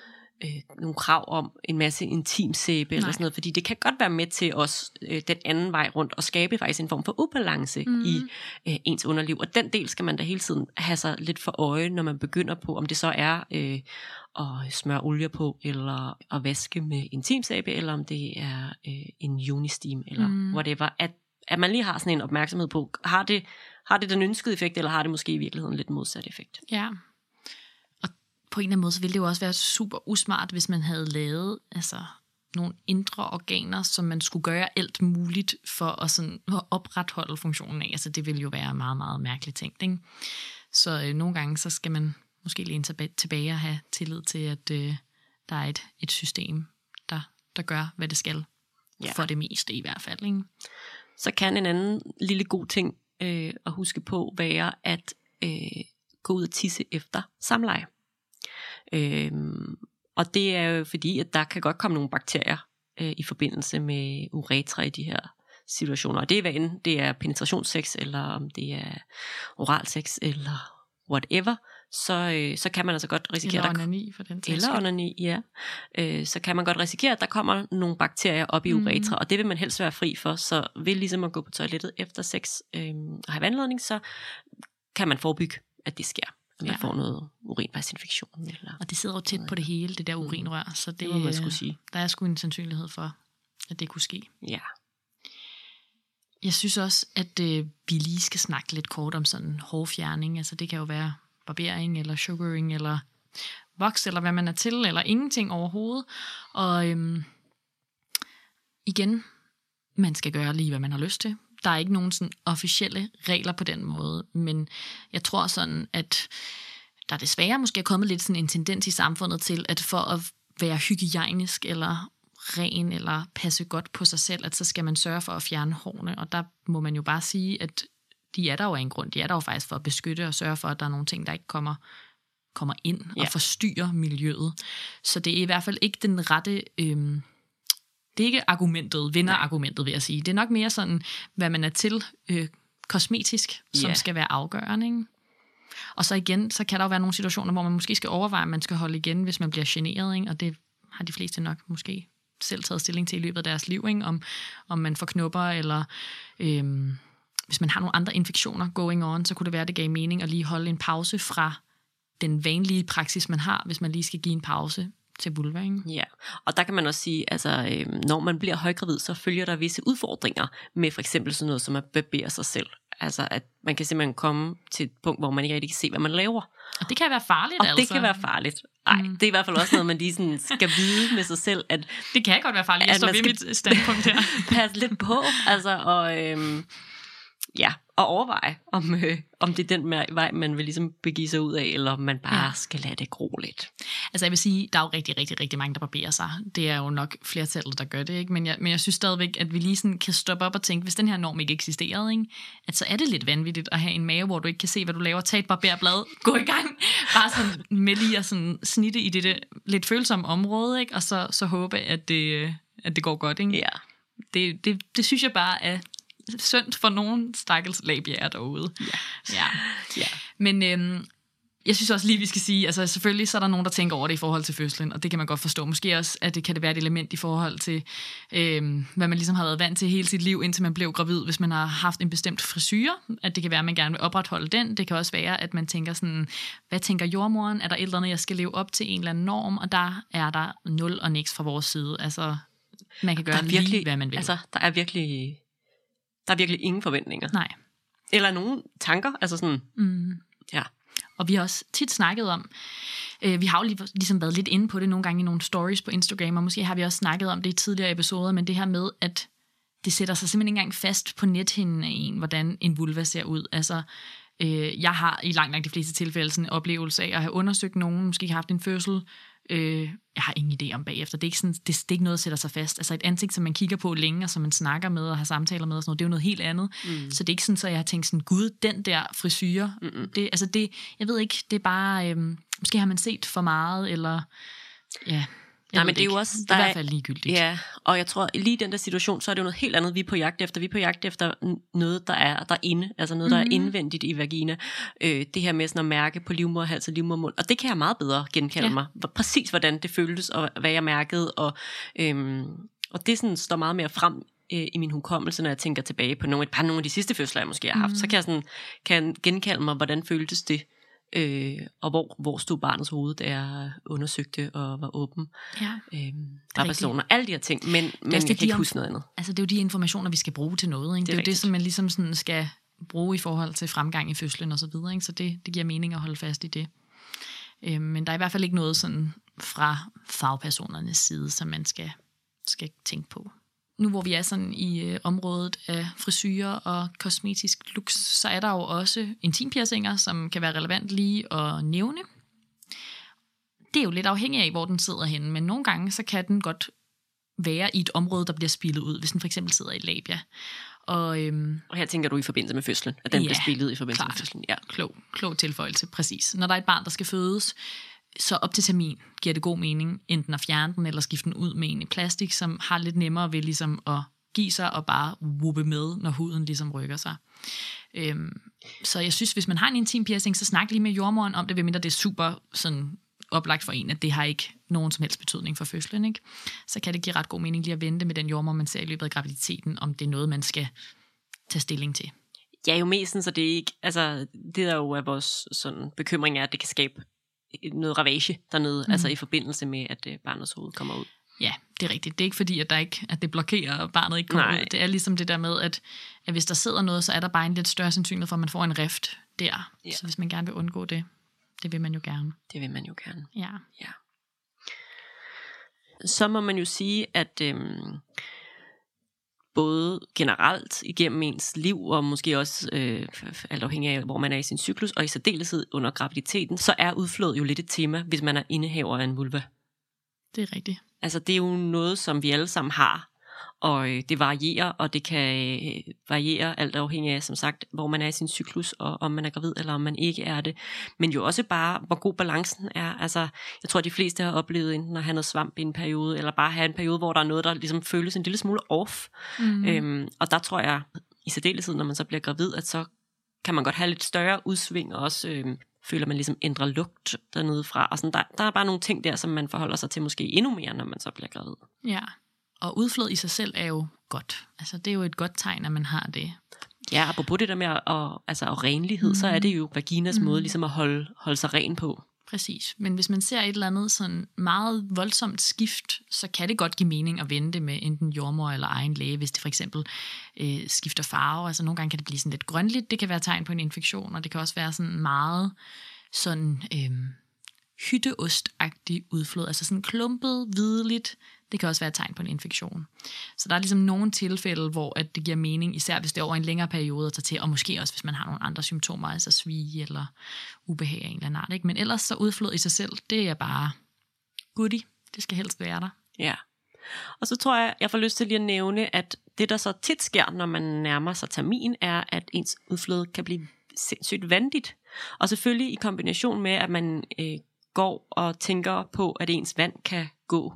nogle krav om en masse intimsæbe eller sådan noget, fordi det kan godt være med til os øh, den anden vej rundt og skabe faktisk en form for ubalance mm. i øh, ens underliv. Og den del skal man da hele tiden have sig lidt for øje, når man begynder på, om det så er øh, at smøre olie på, eller at vaske med intimsæbe, eller om det er øh, en unistim, eller mm. whatever. At, at man lige har sådan en opmærksomhed på, har det, har det den ønskede effekt, eller har det måske i virkeligheden lidt modsat effekt?
Ja, på en eller anden måde, så ville det jo også være super usmart, hvis man havde lavet altså, nogle indre organer, som man skulle gøre alt muligt for at, sådan, at opretholde funktionen af. Altså det ville jo være meget, meget mærkeligt ting. Ikke? Så øh, nogle gange, så skal man måske læne tilbage, tilbage og have tillid til, at øh, der er et, et system, der, der gør, hvad det skal. Ja. For det meste i hvert fald. Ikke?
Så kan en anden lille god ting øh, at huske på være at øh, gå ud og tisse efter samleje. Øhm, og det er jo fordi, at der kan godt komme nogle bakterier øh, i forbindelse med uretra i de her situationer. Og det er hvad end det er penetrationssex, eller om det er oralsex, eller whatever, så, øh, så kan man altså godt risikere...
Eller onani for den
Eller onani, ja. Øh, så kan man godt risikere, at der kommer nogle bakterier op i mm. uretra, og det vil man helst være fri for. Så vil ligesom at gå på toilettet efter sex øh, og have vandladning, så kan man forebygge, at det sker man ja. får noget urinvejsinfektion. Eller
og det sidder jo tæt på det hele, det der mm. urinrør, så det,
det må man skulle sige.
der er sgu en sandsynlighed for, at det kunne ske.
Ja.
Jeg synes også, at øh, vi lige skal snakke lidt kort om sådan hårfjerning. Altså det kan jo være barbering, eller sugaring, eller voks, eller hvad man er til, eller ingenting overhovedet. Og øhm, igen, man skal gøre lige, hvad man har lyst til der er ikke nogen sådan officielle regler på den måde, men jeg tror sådan, at der desværre måske er kommet lidt sådan en tendens i samfundet til, at for at være hygiejnisk eller ren eller passe godt på sig selv, at så skal man sørge for at fjerne hårene, og der må man jo bare sige, at de er der jo af en grund. De er der jo faktisk for at beskytte og sørge for, at der er nogle ting, der ikke kommer, kommer ind ja. og forstyrrer miljøet. Så det er i hvert fald ikke den rette øhm, det er ikke argumentet, vinderargumentet vil jeg sige. Det er nok mere sådan, hvad man er til øh, kosmetisk, som yeah. skal være afgørende. Ikke? Og så igen, så kan der jo være nogle situationer, hvor man måske skal overveje, at man skal holde igen, hvis man bliver generet, ikke? og det har de fleste nok måske selv taget stilling til i løbet af deres liv, ikke? Om, om man får knupper, eller øhm, hvis man har nogle andre infektioner going on, så kunne det være, at det gav mening at lige holde en pause fra den vanlige praksis, man har, hvis man lige skal give en pause til vulva. Ikke?
Ja, og der kan man også sige, altså øh, når man bliver højgravid, så følger der visse udfordringer med for eksempel sådan noget som at barbere sig selv. Altså at man kan simpelthen komme til et punkt, hvor man ikke rigtig kan se, hvad man laver.
Og det kan være farligt
og
altså.
det kan være farligt. Nej, mm. det er i hvert fald også noget, man lige sådan skal vide med sig selv. At,
det kan godt være farligt, jeg står ved mit standpunkt her.
passe lidt på, altså, og... Øhm, ja, at overveje, om, øh, om det er den vej, man vil ligesom begive sig ud af, eller om man bare ja. skal lade det gro lidt.
Altså jeg vil sige, der er jo rigtig, rigtig, rigtig mange, der barberer sig. Det er jo nok flertallet, der gør det, ikke? Men, jeg, men jeg synes stadigvæk, at vi lige sådan kan stoppe op og tænke, hvis den her norm ikke eksisterede, ikke? at så er det lidt vanvittigt at have en mave, hvor du ikke kan se, hvad du laver. Tag et barberblad, gå i gang. Bare sådan med lige at sådan snitte i det, lidt følsomme område, ikke? og så, så håbe, at det, at det går godt. Ikke?
Ja.
Det, det, det synes jeg bare er synd for nogen stakkels labier derude.
Ja.
ja.
ja.
Men øhm, jeg synes også lige, vi skal sige, altså selvfølgelig så er der nogen, der tænker over det i forhold til fødslen, og det kan man godt forstå. Måske også, at det kan det være et element i forhold til, øhm, hvad man ligesom har været vant til hele sit liv, indtil man blev gravid, hvis man har haft en bestemt frisyr, at det kan være, at man gerne vil opretholde den. Det kan også være, at man tænker sådan, hvad tænker jordmoren? Er der et eller andet, jeg skal leve op til en eller anden norm? Og der er der nul og niks fra vores side. Altså, man kan gøre
virkelig,
lige, hvad man vil.
Altså, der er virkelig, der er virkelig ingen forventninger.
Nej.
Eller nogen tanker, altså sådan,
Mm.
ja.
Og vi har også tit snakket om, øh, vi har jo lige, ligesom været lidt inde på det nogle gange i nogle stories på Instagram, og måske har vi også snakket om det i tidligere episoder, men det her med, at det sætter sig simpelthen ikke engang fast på nethinden af en, hvordan en vulva ser ud. Altså, øh, jeg har i langt, langt de fleste tilfælde sådan en oplevelse af at have undersøgt nogen, måske har haft en fødsel, Øh, jeg har ingen idé om bagefter. Det er, ikke sådan, det, det er ikke noget, der sætter sig fast. Altså et ansigt, som man kigger på længe, og som man snakker med og har samtaler med, og sådan noget, det er jo noget helt andet. Mm. Så det er ikke sådan, at jeg har tænkt sådan, gud, den der frisyre.
Mm-mm.
Det, altså det, jeg ved ikke, det er bare, øhm, måske har man set for meget, eller ja, jeg
Nej, men det er jo også-
det
der
er i
er-
hvert fald ligegyldigt.
Ja, og jeg tror, lige i den der situation, så er det jo noget helt andet, vi er på jagt efter. Vi er på jagt efter noget, der er derinde, altså noget, der
Mhm.
er indvendigt i vagina. Øh, det her med sådan at mærke på livmorhals og livmormund, og det kan jeg meget bedre genkalde
Ja.
mig. Præcis hvordan det føltes, og hvad jeg mærkede, og, øhm, og det sådan står meget mere frem øh, i min hukommelse, når jeg tænker tilbage på nogle, et par nogle af de sidste fødsler, jeg måske har haft.
Mhm.
Så kan jeg, sådan, kan genkalde mig, hvordan føltes det, øh, og hvor, hvor stod barnets hoved, da jeg undersøgte og var åben.
ja.
Øhm,
rigtigt.
personer, alle de her ting, men, men
også
jeg
det,
kan
de
ikke huske noget andet.
Altså det er jo de informationer, vi skal bruge til noget. Ikke? Det,
Det
er
er
jo det, som man ligesom sådan skal bruge i forhold til fremgang i fødslen og så videre. Ikke? Så det, det giver mening at holde fast i det. Øhm, men der er i hvert fald ikke noget sådan fra fagpersonernes side, som man skal, skal tænke på. Nu hvor vi er sådan i øh, området af frisyrer og kosmetisk looks, så er der jo også intimpiercinger, som kan være relevant lige at nævne. Det er jo lidt afhængigt af, hvor den sidder henne, men nogle gange så kan den godt være i et område, der bliver spillet ud, hvis den for eksempel sidder i labia. Og øhm,
Og her tænker du i forbindelse med fødslen, at den
Ja,
bliver spillet i forbindelse med
klart.
fødslen. Ja.
klog, klog tilføjelse, præcis. Når der er et barn, der skal fødes, så op til termin giver det god mening enten at fjerne den, eller skifte den ud med en i plastik, som har lidt nemmere ved ligesom at give sig og bare wuppe med, når huden ligesom rykker sig. Øhm, så jeg synes, hvis man har en intim piercing, så snak lige med jordmoren om det, ved mindre det er super sådan oplagt for en, at det har ikke nogen som helst betydning for fødslen. Ikke? Så kan det give ret god mening lige at vente med den jordmor, man ser i løbet af graviditeten, om det er noget, man skal tage stilling til.
ja, jo mest så det er ikke, altså det der jo er vores sådan, bekymring er, at det kan skabe noget ravage dernede, mm. altså i forbindelse med, at øh, barnets hoved kommer ud.
Ja, det er rigtigt. Det er ikke fordi, at, der ikke, at det blokerer, og barnet ikke kommer
Nej.
ud. Det er ligesom det der med, at, at hvis der sidder noget, så er der bare en lidt større sandsynlighed for, at man får en rift der.
Ja.
Så hvis man gerne vil undgå det, det vil man jo gerne.
Det vil man jo gerne.
Ja.
så må man jo sige, at øhm, både generelt igennem ens liv, og måske også øh, alt afhængig af, hvor man er i sin cyklus, og i særdeleshed under graviditeten, så er udflået jo lidt et tema, hvis man er indehaver af en vulva.
Det er rigtigt.
Altså det er jo noget, som vi alle sammen har, og øh, det varierer, og det kan øh, variere alt afhængig af, som sagt, hvor man er i sin cyklus, og om man er gravid, eller om man ikke er det. Men jo også bare, hvor god balancen er. Altså, jeg tror, de fleste har oplevet enten at have noget svamp i en periode, eller bare have en periode, hvor der er noget, der ligesom føles en lille smule off.
Mm.
Øhm, og der tror jeg, i særdeleshed, når man så bliver gravid, at så kan man godt have lidt større udsving, og også øhm, føler man ligesom ændrer lugt dernede fra. Og sådan, der, der er bare nogle ting der, som man forholder sig til måske endnu mere, når man så bliver gravid.
Ja. Og udflod i sig selv er jo godt. Altså, det er jo et godt tegn, at man har det.
Ja, apropos det der med at, at, altså, at renlighed, mm. så er det jo vaginas mm.
Mhm.
måde ligesom at holde, holde sig ren på.
Præcis. Men hvis man ser et eller andet sådan meget voldsomt skift, så kan det godt give mening at vente med enten jordmor eller egen læge, hvis det for eksempel øh, skifter farve. Altså nogle gange kan det blive sådan lidt grønligt, det kan være tegn på en infektion, og det kan også være sådan meget sådan øh, hytteostagtig udflod, altså sådan klumpet, hvidligt. Det kan også være et tegn på en infektion. Så der er ligesom nogle tilfælde, hvor at det giver mening, især hvis det er over en længere periode at tage til, og måske også hvis man har nogle andre symptomer, altså svige eller ubehag af en eller anden art. Ikke? Men ellers så udflod i sig selv, det er bare goodie. Det skal helst være der.
Ja. Og så tror jeg, jeg får lyst til lige at nævne, at det, der så tit sker, når man nærmer sig termin, er, at ens udflod kan blive sindssygt vandigt. Og selvfølgelig i kombination med, at man øh, går og tænker på, at ens vand kan gå,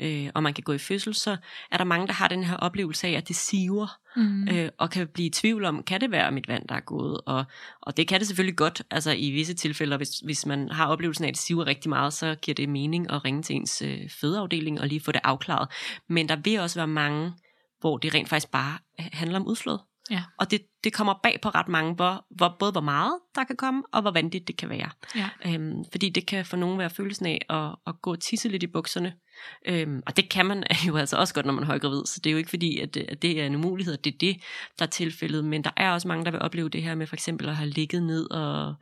øh, og man kan gå i fødsel, så er der mange, der har den her oplevelse af, at det siver, mm. øh, og kan blive i tvivl om, kan det være mit vand, der er gået? Og, og det kan det selvfølgelig godt, altså i visse tilfælde, hvis, hvis man har oplevelsen af, at det siver rigtig meget, så giver det mening at ringe til ens øh, fødeafdeling og lige få det afklaret. Men der vil også være mange, hvor det rent faktisk bare handler om udflod.
Ja.
Og det, det kommer bag på ret mange, hvor, hvor, både hvor meget der kan komme, og hvor vandigt det kan være.
Ja.
Øhm, fordi det kan for nogen være følelsen af at, at gå og tisse lidt i bukserne. Øhm, og det kan man jo altså også godt, når man er højgravid, så det er jo ikke fordi, at det, at det er en umulighed, at det er det, der er tilfældet. Men der er også mange, der vil opleve det her med for eksempel at have ligget ned og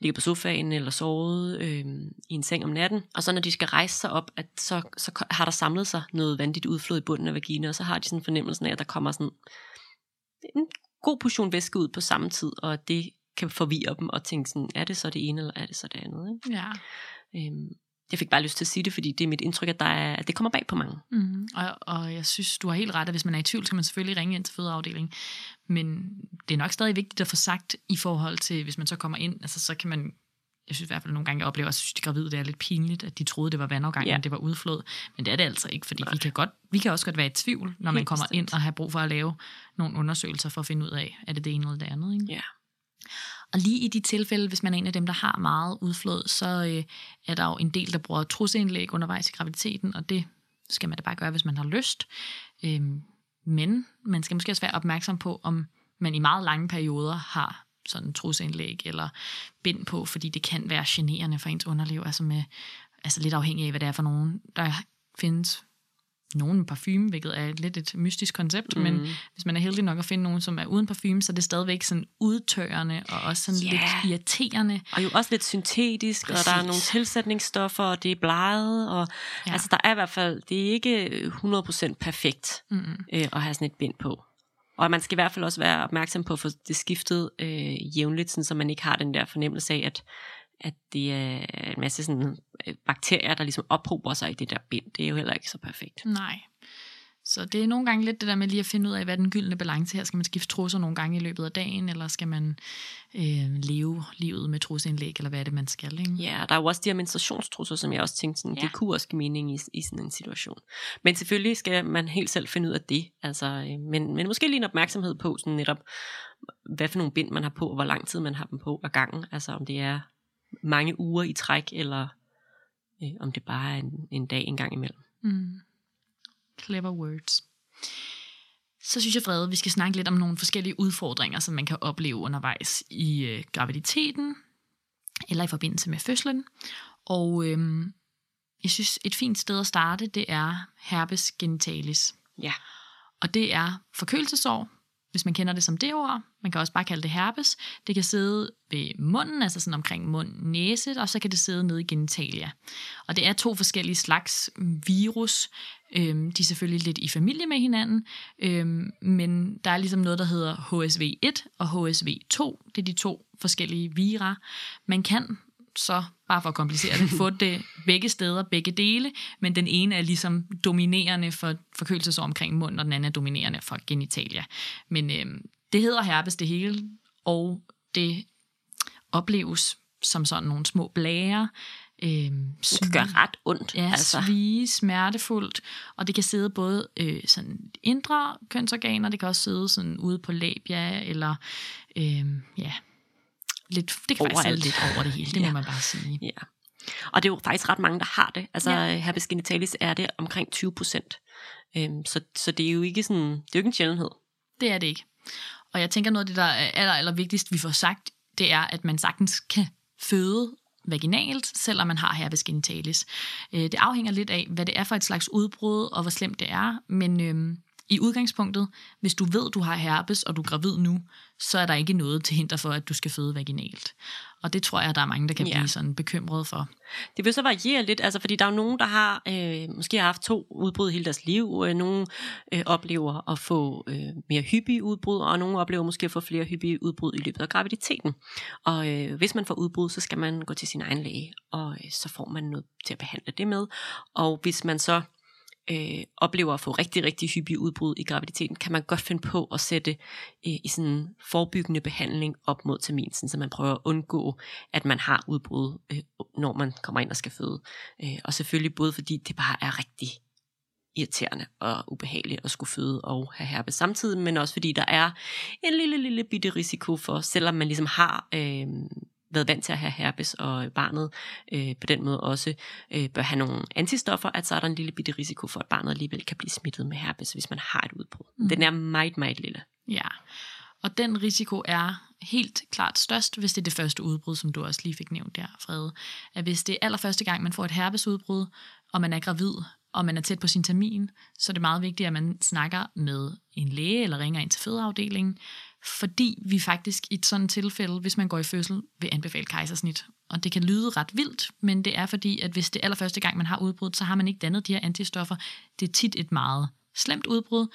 ligget på sofaen eller sovet øhm, i en seng om natten. Og så når de skal rejse sig op, at så, så har der samlet sig noget vandigt udflod i bunden af vagina, og så har de sådan fornemmelsen af, at der kommer sådan en god portion væske ud på samme tid, og det kan forvirre dem og tænke sådan, er det så det ene, eller er det så det andet? Ikke?
Ja.
Øhm, jeg fik bare lyst til at sige det, fordi det er mit indtryk, at, der er, at det kommer bag på mange.
Mm, og, og jeg synes, du har helt ret, at hvis man er i tvivl, skal man selvfølgelig ringe ind til fødeafdelingen. Men det er nok stadig vigtigt at få sagt i forhold til, hvis man så kommer ind, altså så kan man jeg synes i hvert fald nogle gange, jeg oplever, at jeg synes, de gravide, det er lidt pinligt, at de troede, det var vandafgang, ja. men det var udflod. Men det er det altså ikke, fordi vi kan, godt, vi kan også godt være i tvivl, når man kommer bestemt. ind og har brug for at lave nogle undersøgelser for at finde ud af, er det det ene eller det andet. Ikke?
Ja.
Og lige i de tilfælde, hvis man er en af dem, der har meget udflod, så øh, er der jo en del, der bruger trusseindlæg undervejs i graviditeten, og det skal man da bare gøre, hvis man har lyst. Øhm, men man skal måske også være opmærksom på, om man i meget lange perioder har sådan trusindlæg eller bind på, fordi det kan være generende for ens underliv, altså, med, altså lidt afhængig af, hvad det er for nogen. Der findes nogen parfume, hvilket er lidt et mystisk koncept, mm. men hvis man er heldig nok at finde nogen, som er uden parfume, så er det stadigvæk sådan udtørrende og også sådan yeah. lidt irriterende.
Og jo også lidt syntetisk, Præcis. og der er nogle tilsætningsstoffer, og det er bleget, og ja. altså der er i hvert fald, det er ikke 100% perfekt mm. øh, at have sådan et bind på. Og man skal i hvert fald også være opmærksom på at få det skiftet øh, jævnligt, sådan, så man ikke har den der fornemmelse af, at, at det er en masse sådan, øh, bakterier, der ligesom ophober sig i det der bind. Det er jo heller ikke så perfekt.
Nej. Så det er nogle gange lidt det der med lige at finde ud af, hvad den gyldne balance her. Skal man skifte trusser nogle gange i løbet af dagen, eller skal man øh, leve livet med trusseindlæg, eller hvad er det, man skal? Ikke?
Ja, der er jo også de her menstruationstrusser, som jeg også tænkte, sådan, ja. det kunne også give mening i, i sådan en situation. Men selvfølgelig skal man helt selv finde ud af det. Altså, øh, men, men måske lige en opmærksomhed på sådan netop, hvad for nogle bind man har på, og hvor lang tid man har dem på ad gangen. Altså om det er mange uger i træk, eller øh, om det bare er en, en dag en gang imellem.
Mm. Clever words. Så synes jeg, Frede, vi skal snakke lidt om nogle forskellige udfordringer, som man kan opleve undervejs i øh, graviditeten, eller i forbindelse med fødslen. Og øh, jeg synes, et fint sted at starte, det er herpes genitalis.
Ja.
Og det er forkølelsesår, hvis man kender det som det ord. Man kan også bare kalde det herpes. Det kan sidde ved munden, altså sådan omkring mund, næse, og så kan det sidde nede i genitalia. Og det er to forskellige slags virus. Øhm, de er selvfølgelig lidt i familie med hinanden, øhm, men der er ligesom noget, der hedder HSV1 og HSV2. Det er de to forskellige vira. Man kan så, bare for at komplicere det, få det begge steder, begge dele, men den ene er ligesom dominerende for forkølelsesår omkring munden, og den anden er dominerende for genitalia. Men øh, det hedder herpes det hele, og det opleves som sådan nogle små blære.
Øh, det kan gøre ret ondt.
Ja, altså. svige, smertefuldt, og det kan sidde både øh, sådan indre kønsorganer, det kan også sidde sådan ude på labia, eller øh, ja, lidt, det kan faktisk sidde lidt over det hele, det ja. må man bare sige.
Ja. Og det er jo faktisk ret mange, der har det. Altså ja. herpes genitalis er det omkring 20 procent. Øhm, så, så det er jo ikke sådan, det er jo ikke en sjældenhed.
Det er det ikke. Og jeg tænker noget af det, der er aller, aller vigtigst, vi får sagt, det er, at man sagtens kan føde vaginalt, selvom man har herpes genitalis. Øh, det afhænger lidt af, hvad det er for et slags udbrud, og hvor slemt det er, men øhm, i udgangspunktet, hvis du ved, du har herpes, og du er gravid nu, så er der ikke noget til hinder for, at du skal føde vaginalt. Og det tror jeg, der er mange, der kan
Ja.
blive sådan bekymrede for.
Det vil så variere lidt, altså fordi der er jo nogen, der har øh, måske har haft to udbrud hele deres liv. Øh, nogle øh, oplever at få øh, mere hyppige udbrud, og nogle oplever måske at få flere hyppige udbrud i løbet af graviditeten. Og øh, hvis man får udbrud, så skal man gå til sin egen læge, og øh, så får man noget til at behandle det med. Og hvis man så øh, oplever at få rigtig, rigtig hyppige udbrud i graviditeten, kan man godt finde på at sætte øh, i sådan en forebyggende behandling op mod termin, sådan så man prøver at undgå, at man har udbrud, øh, når man kommer ind og skal føde. Øh, og selvfølgelig både fordi det bare er rigtig irriterende og ubehageligt at skulle føde og have herpes samtidig, men også fordi der er en lille, lille bitte risiko for, selvom man ligesom har øh, været vant til at have herpes, og barnet øh, på den måde også øh, bør have nogle antistoffer, at så er der en lille bitte risiko for, at barnet alligevel kan blive smittet med herpes, hvis man har et udbrud. Mm. Den er meget, meget lille.
Ja, og den risiko er helt klart størst, hvis det er det første udbrud, som du også lige fik nævnt der, Frede. At hvis det er allerførste gang, man får et herpesudbrud, og man er gravid, og man er tæt på sin termin, så er det meget vigtigt, at man snakker med en læge eller ringer ind til fødeafdelingen, fordi vi faktisk i et sådan tilfælde, hvis man går i fødsel, vil anbefale kejsersnit. Og det kan lyde ret vildt, men det er fordi, at hvis det er allerførste gang, man har udbrud, så har man ikke dannet de her antistoffer. Det er tit et meget slemt udbrud.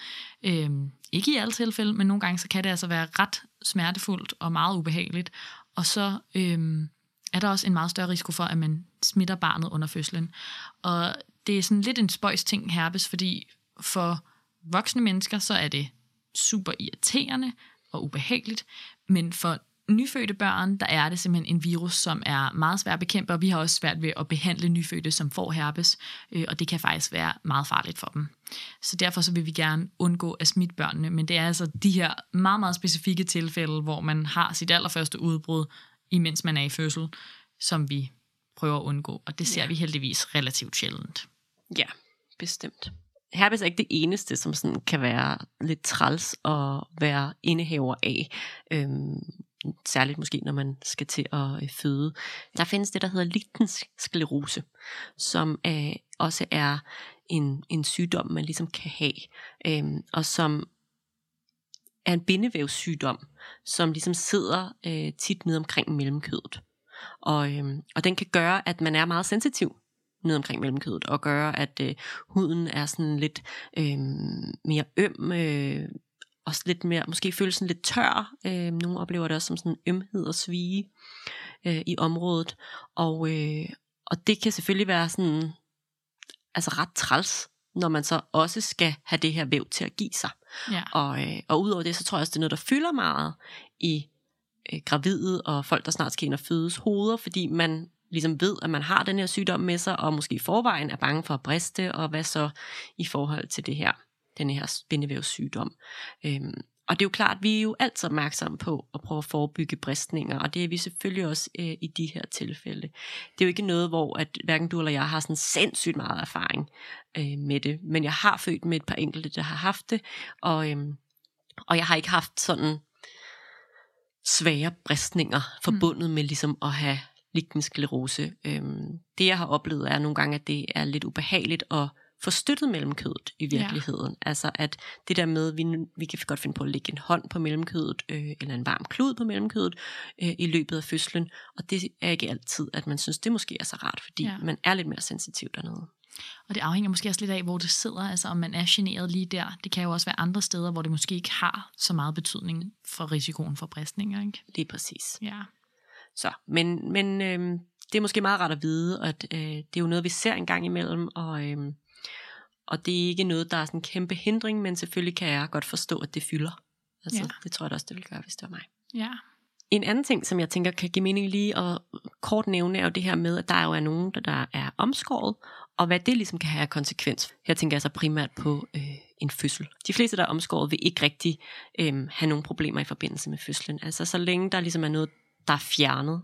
Øhm, ikke i alle tilfælde, men nogle gange så kan det altså være ret smertefuldt og meget ubehageligt. Og så øhm, er der også en meget større risiko for, at man smitter barnet under fødslen. Og det er sådan lidt en spøjs ting, herpes, fordi for voksne mennesker, så er det super irriterende og ubehageligt, men for nyfødte børn, der er det simpelthen en virus, som er meget svær at bekæmpe, og vi har også svært ved at behandle nyfødte, som får herpes, øh, og det kan faktisk være meget farligt for dem. Så derfor så vil vi gerne undgå at smitte børnene, men det er altså de her meget, meget specifikke tilfælde, hvor man har sit allerførste udbrud, imens man er i fødsel, som vi prøver at undgå, og det ser
Ja.
vi heldigvis relativt sjældent.
Ja, bestemt. Herpes er ikke det eneste, som sådan kan være lidt træls at være indehaver af. Øhm, særligt måske, når man skal til at øh, føde. Der findes det, der hedder Lichtens sklerose, som øh, også er en, en sygdom, man ligesom kan have, øhm, og som er en bindevævssygdom, som ligesom sidder øh, tit ned omkring mellemkødet. Og, øhm, og den kan gøre, at man er meget sensitiv ned omkring mellemkødet, og gøre, at øh, huden er sådan lidt øh, mere øm, øh, også lidt mere, måske føles sådan lidt tør. Øh, nogle oplever det også som sådan ømhed og svige øh, i området. Og, øh, og det kan selvfølgelig være sådan, altså ret træls, når man så også skal have det her væv til at give sig.
Ja.
Og, øh, og udover det, så tror jeg også, det er noget, der fylder meget i øh, gravide og folk, der snart skal ind og fødes hoveder, fordi man ligesom ved, at man har den her sygdom med sig, og måske i forvejen er bange for at briste, og hvad så i forhold til det her, den her spindevævssygdom. Øhm, og det er jo klart, vi er jo altid opmærksomme på at prøve at forebygge bristninger, og det er vi selvfølgelig også øh, i de her tilfælde. Det er jo ikke noget, hvor at hverken du eller jeg har sådan sindssygt meget erfaring øh, med det, men jeg har født med et par enkelte, der har haft det, og, øhm, og jeg har ikke haft sådan svære bristninger forbundet med ligesom at have sklerose. Øhm, det jeg har oplevet er nogle gange, at det er lidt ubehageligt at få støttet mellemkødet i virkeligheden. Ja. Altså at det der med, at vi, vi kan godt finde på at lægge en hånd på mellemkødet, øh, eller en varm klud på mellemkødet øh, i løbet af fødslen, og det er ikke altid, at man synes, det måske er så rart, fordi
Ja.
ja. man er lidt mere sensitiv dernede.
Og det afhænger måske også lidt af, hvor det sidder, altså om man er generet lige der. Det kan jo også være andre steder, hvor det måske ikke har så meget betydning for risikoen for bristninger, ikke?
Lige præcis.
Ja.
Så, men, men øh, det er måske meget rart at vide, at øh, det er jo noget, vi ser en gang imellem, og, øh, og det er ikke noget, der er sådan en kæmpe hindring, men selvfølgelig kan jeg godt forstå, at det fylder. Altså,
Ja.
det tror jeg også, det ville gøre, hvis det var mig.
Ja.
En anden ting, som jeg tænker kan give mening lige at kort nævne, er jo det her med, at der jo er nogen, der, der er omskåret, og hvad det ligesom kan have af konsekvens. Her tænker jeg så primært på øh, en fødsel. De fleste, der er omskåret, vil ikke rigtig øh, have nogle problemer i forbindelse med fødslen. Altså så længe der ligesom er noget, der er fjernet,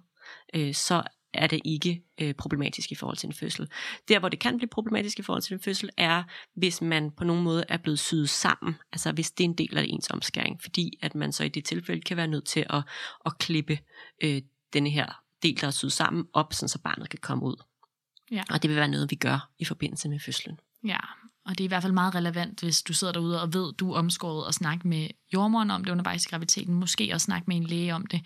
øh, så er det ikke øh, problematisk i forhold til en fødsel. Der, hvor det kan blive problematisk i forhold til en fødsel, er, hvis man på nogen måde er blevet syet sammen. Altså hvis det er en del af ens omskæring. Fordi at man så i det tilfælde kan være nødt til at, at klippe øh, denne her del, der er syet sammen, op, sådan så barnet kan komme ud.
Ja.
Og det vil være noget, vi gør i forbindelse med fødslen.
Ja, Og det er i hvert fald meget relevant, hvis du sidder derude og ved, du er omskåret og snakke med jordmoren om det undervejs i graviditeten. Måske også snakke med en læge om det,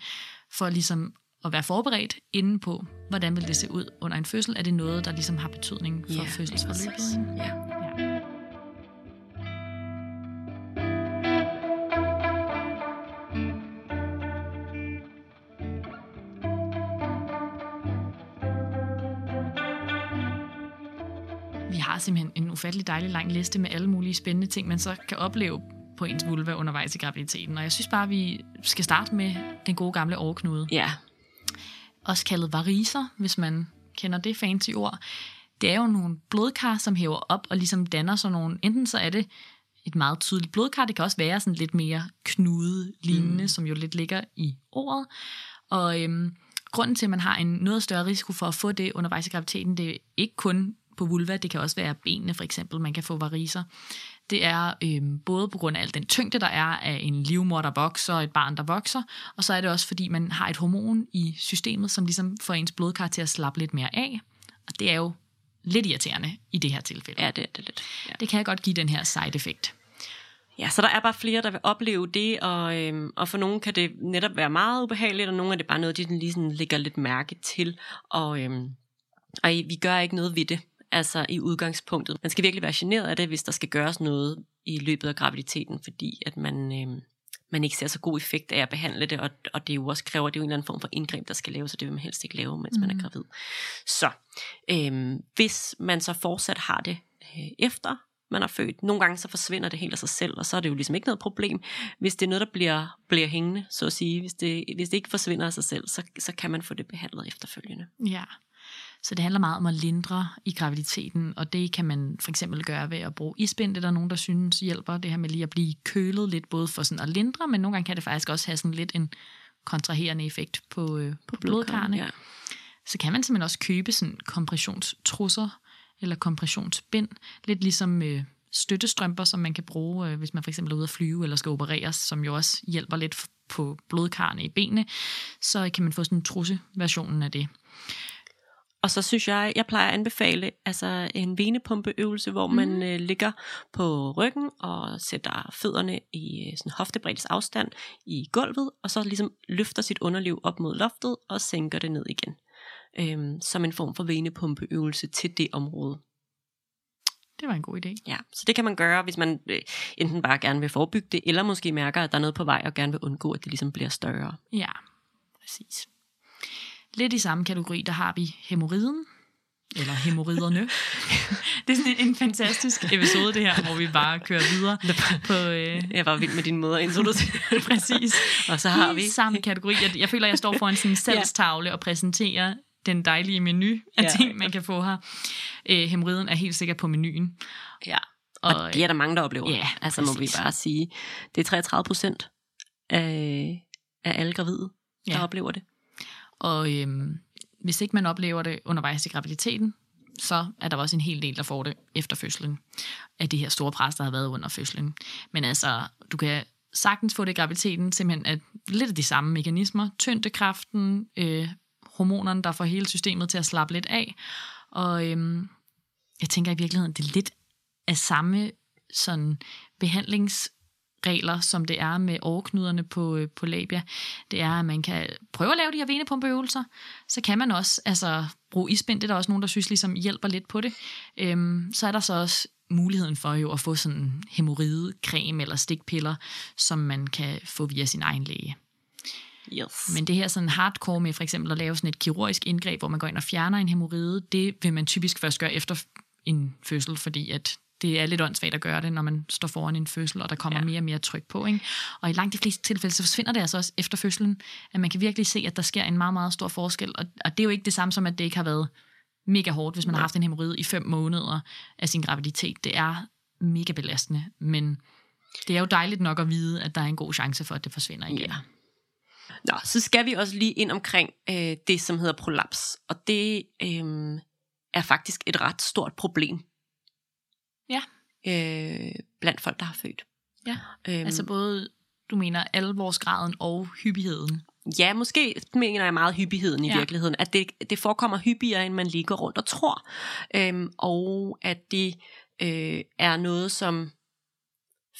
for ligesom at være forberedt inden på, hvordan vil det se ud under en fødsel. Er det noget, der ligesom har betydning for
Ja,
fødselsforløbet?
Ja.
Vi har simpelthen en ufattelig dejlig lang liste med alle mulige spændende ting, man så kan opleve på ens vulva undervejs i graviditeten. Og jeg synes bare, at vi skal starte med den gode gamle overknude.
ja.
Også kaldet variser, hvis man kender det fancy ord. Det er jo nogle blodkar, som hæver op og ligesom danner sådan nogle... Enten så er det et meget tydeligt blodkar, det kan også være sådan lidt mere knude lignende, mm. som jo lidt ligger i ordet. Og øhm, grunden til, at man har en noget større risiko for at få det undervejs i graviditeten, det er ikke kun på vulva, det kan også være benene for eksempel, man kan få variser. Det er øhm, både på grund af al den tyngde, der er af en livmor, der vokser, og et barn, der vokser, og så er det også, fordi man har et hormon i systemet, som ligesom får ens blodkar til at slappe lidt mere af. Og det er jo lidt irriterende i det her tilfælde.
ja, det er det lidt. Ja.
Det kan godt give den her side-effekt.
Ja, så der er bare flere, der vil opleve det, og, øhm, og for nogle kan det netop være meget ubehageligt, og nogle er det bare noget, de sådan lige sådan lægger lidt mærke til, og, øhm, og I- vi gør ikke noget ved det, altså i udgangspunktet. Man skal virkelig være generet af det, hvis der skal gøres noget i løbet af graviditeten, fordi at man, øhm, man ikke ser så god effekt af at behandle det, og, og det jo også kræver, det er jo en eller anden form for indgreb, der skal laves, og det vil man helst ikke lave, mens mm. man er gravid. Så øhm, hvis man så fortsat har det øh, efter man er født. Nogle gange så forsvinder det helt af sig selv, og så er det jo ligesom ikke noget problem. Hvis det er noget, der bliver, bliver hængende, så at sige, hvis det, hvis det ikke forsvinder af sig selv, så, så kan man få det behandlet efterfølgende.
Ja. Så det handler meget om at lindre i graviditeten, og det kan man for eksempel gøre ved at bruge isbind. Det er der nogen, der synes hjælper. Det her med lige at blive kølet lidt, både for sådan at lindre, men nogle gange kan det faktisk også have sådan lidt en kontraherende effekt på, øh, på blodkarrene.
Ja.
Så kan man simpelthen også købe sådan kompressionstrusser eller kompressionsbind. Lidt ligesom øh, støttestrømper, som man kan bruge, øh, hvis man for eksempel er ude at flyve eller skal opereres, som jo også hjælper lidt på blodkarrene i benene. Så kan man få sådan en trusseversionen af det.
Og så synes jeg, jeg plejer at anbefale altså en venepumpeøvelse, hvor man
Mhm.
øh, ligger på ryggen og sætter fødderne i øh, sådan hoftebreddes afstand i gulvet, og så ligesom løfter sit underliv op mod loftet og sænker det ned igen. Øhm, som en form for venepumpeøvelse til det område.
Det var en god idé.
Ja, så det kan man gøre, hvis man øh, enten bare gerne vil forebygge det, eller måske mærker, at der er noget på vej, og gerne vil undgå, at det ligesom bliver større.
Ja, præcis. Lidt i samme kategori, der har vi hemorriden, eller hemorriderne. det er sådan en, en fantastisk episode, det her, hvor vi bare kører videre på... Øh,
Jeg var vild med din måde at introducere det.
præcis.
Og så har vi...
I samme kategori. Jeg, jeg føler, jeg står foran sådan en salgstavle og præsenterer den dejlige menu af
Ja.
ting, man kan få her. Øh, hemorriden er helt sikkert på menuen.
Ja, og, og det er der mange, der oplever.
Ja,
altså må vi
præcis.
bare sige. Det er 33 procent af, af alle gravide, der
Ja.
oplever det.
Og øhm, hvis ikke man oplever det undervejs i graviditeten, så er der også en hel del, der får det efter fødslen, af det her store pres, der har været under fødslen. Men altså, du kan sagtens få det i graviditeten, simpelthen at lidt af de samme mekanismer. Tyndekraften, øh, hormonerne, der får hele systemet til at slappe lidt af. Og øhm, jeg tænker i virkeligheden, det er lidt af samme sådan behandlings behandlingsregler, som det er med overknuderne på, øh, på labia. Det er, at man kan prøve at lave de her venepumpeøvelser. Så kan man også altså, bruge isbind. Det er der også nogen, der synes ligesom hjælper lidt på det. Øhm, så er der så også muligheden for jo at få sådan en hemorridecreme eller stikpiller, som man kan få via sin egen læge.
Yes.
Men det her sådan hardcore med for eksempel at lave sådan et kirurgisk indgreb, hvor man går ind og fjerner en hemorrhide, det vil man typisk først gøre efter en fødsel, fordi at det er lidt åndssvagt at gøre det, når man står foran en fødsel, og der kommer
Ja.
ja. mere og mere tryk på. Ikke? Og i langt de fleste tilfælde, så forsvinder det altså også efter fødslen, at man kan virkelig se, at der sker en meget, meget stor forskel. Og, og det er jo ikke det samme som, at det ikke har været mega hårdt, hvis man har haft en hemorrhide i fem måneder af sin graviditet. Det er mega belastende, men det er jo dejligt nok at vide, at der er en god chance for, at det forsvinder igen.
Ja. Nå, så skal vi også lige ind omkring øh, det, som hedder prolaps. Og det øh, er faktisk et ret stort problem.
Ja.
Øh, blandt folk, der har født.
Ja,
Øhm,
Altså både, du mener alvorsgraden og hyppigheden.
Ja, måske mener jeg meget hyppigheden i ja. Virkeligheden, at det, det forekommer hyppigere, end man lige går rundt og tror. Øhm, og at det øh, er noget, som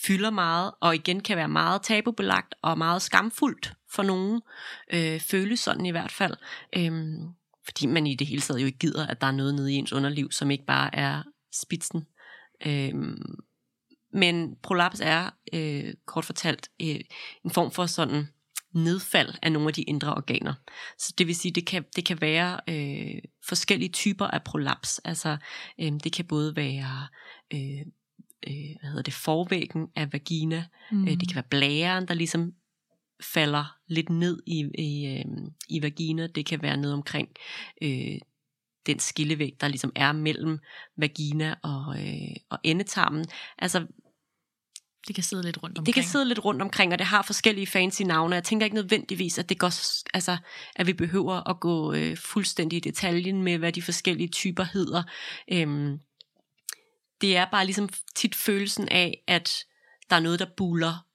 fylder meget, og igen kan være meget tabubelagt og meget skamfuldt for nogen, øh, føles sådan i hvert fald. Øhm, fordi man i det hele taget jo ikke gider, at der er noget nede i ens underliv, som ikke bare er spidsen. Øhm, men prolaps er, øh, kort fortalt, øh, en form for sådan nedfald af nogle af de indre organer. Så det vil sige, det kan, det kan være øh, forskellige typer af prolaps. Altså, øh, det kan både være øh, øh, hvad hedder det, forvæggen af vagina. Mm. Øh, det kan være blæren, der ligesom falder lidt ned i, i, øh, i vagina. Det kan være ned omkring øh, den skillevæg, der ligesom er mellem vagina og, øh, og endetarmen. Altså
det kan sidde lidt rundt omkring.
Det kan sidde lidt rundt omkring, og det har forskellige fancy navne. Jeg tænker ikke nødvendigvis, at det går, altså, at vi behøver at gå øh, fuldstændig i detaljen med, hvad de forskellige typer hedder. Øhm, det er bare ligesom tit følelsen af, at der er noget, der buller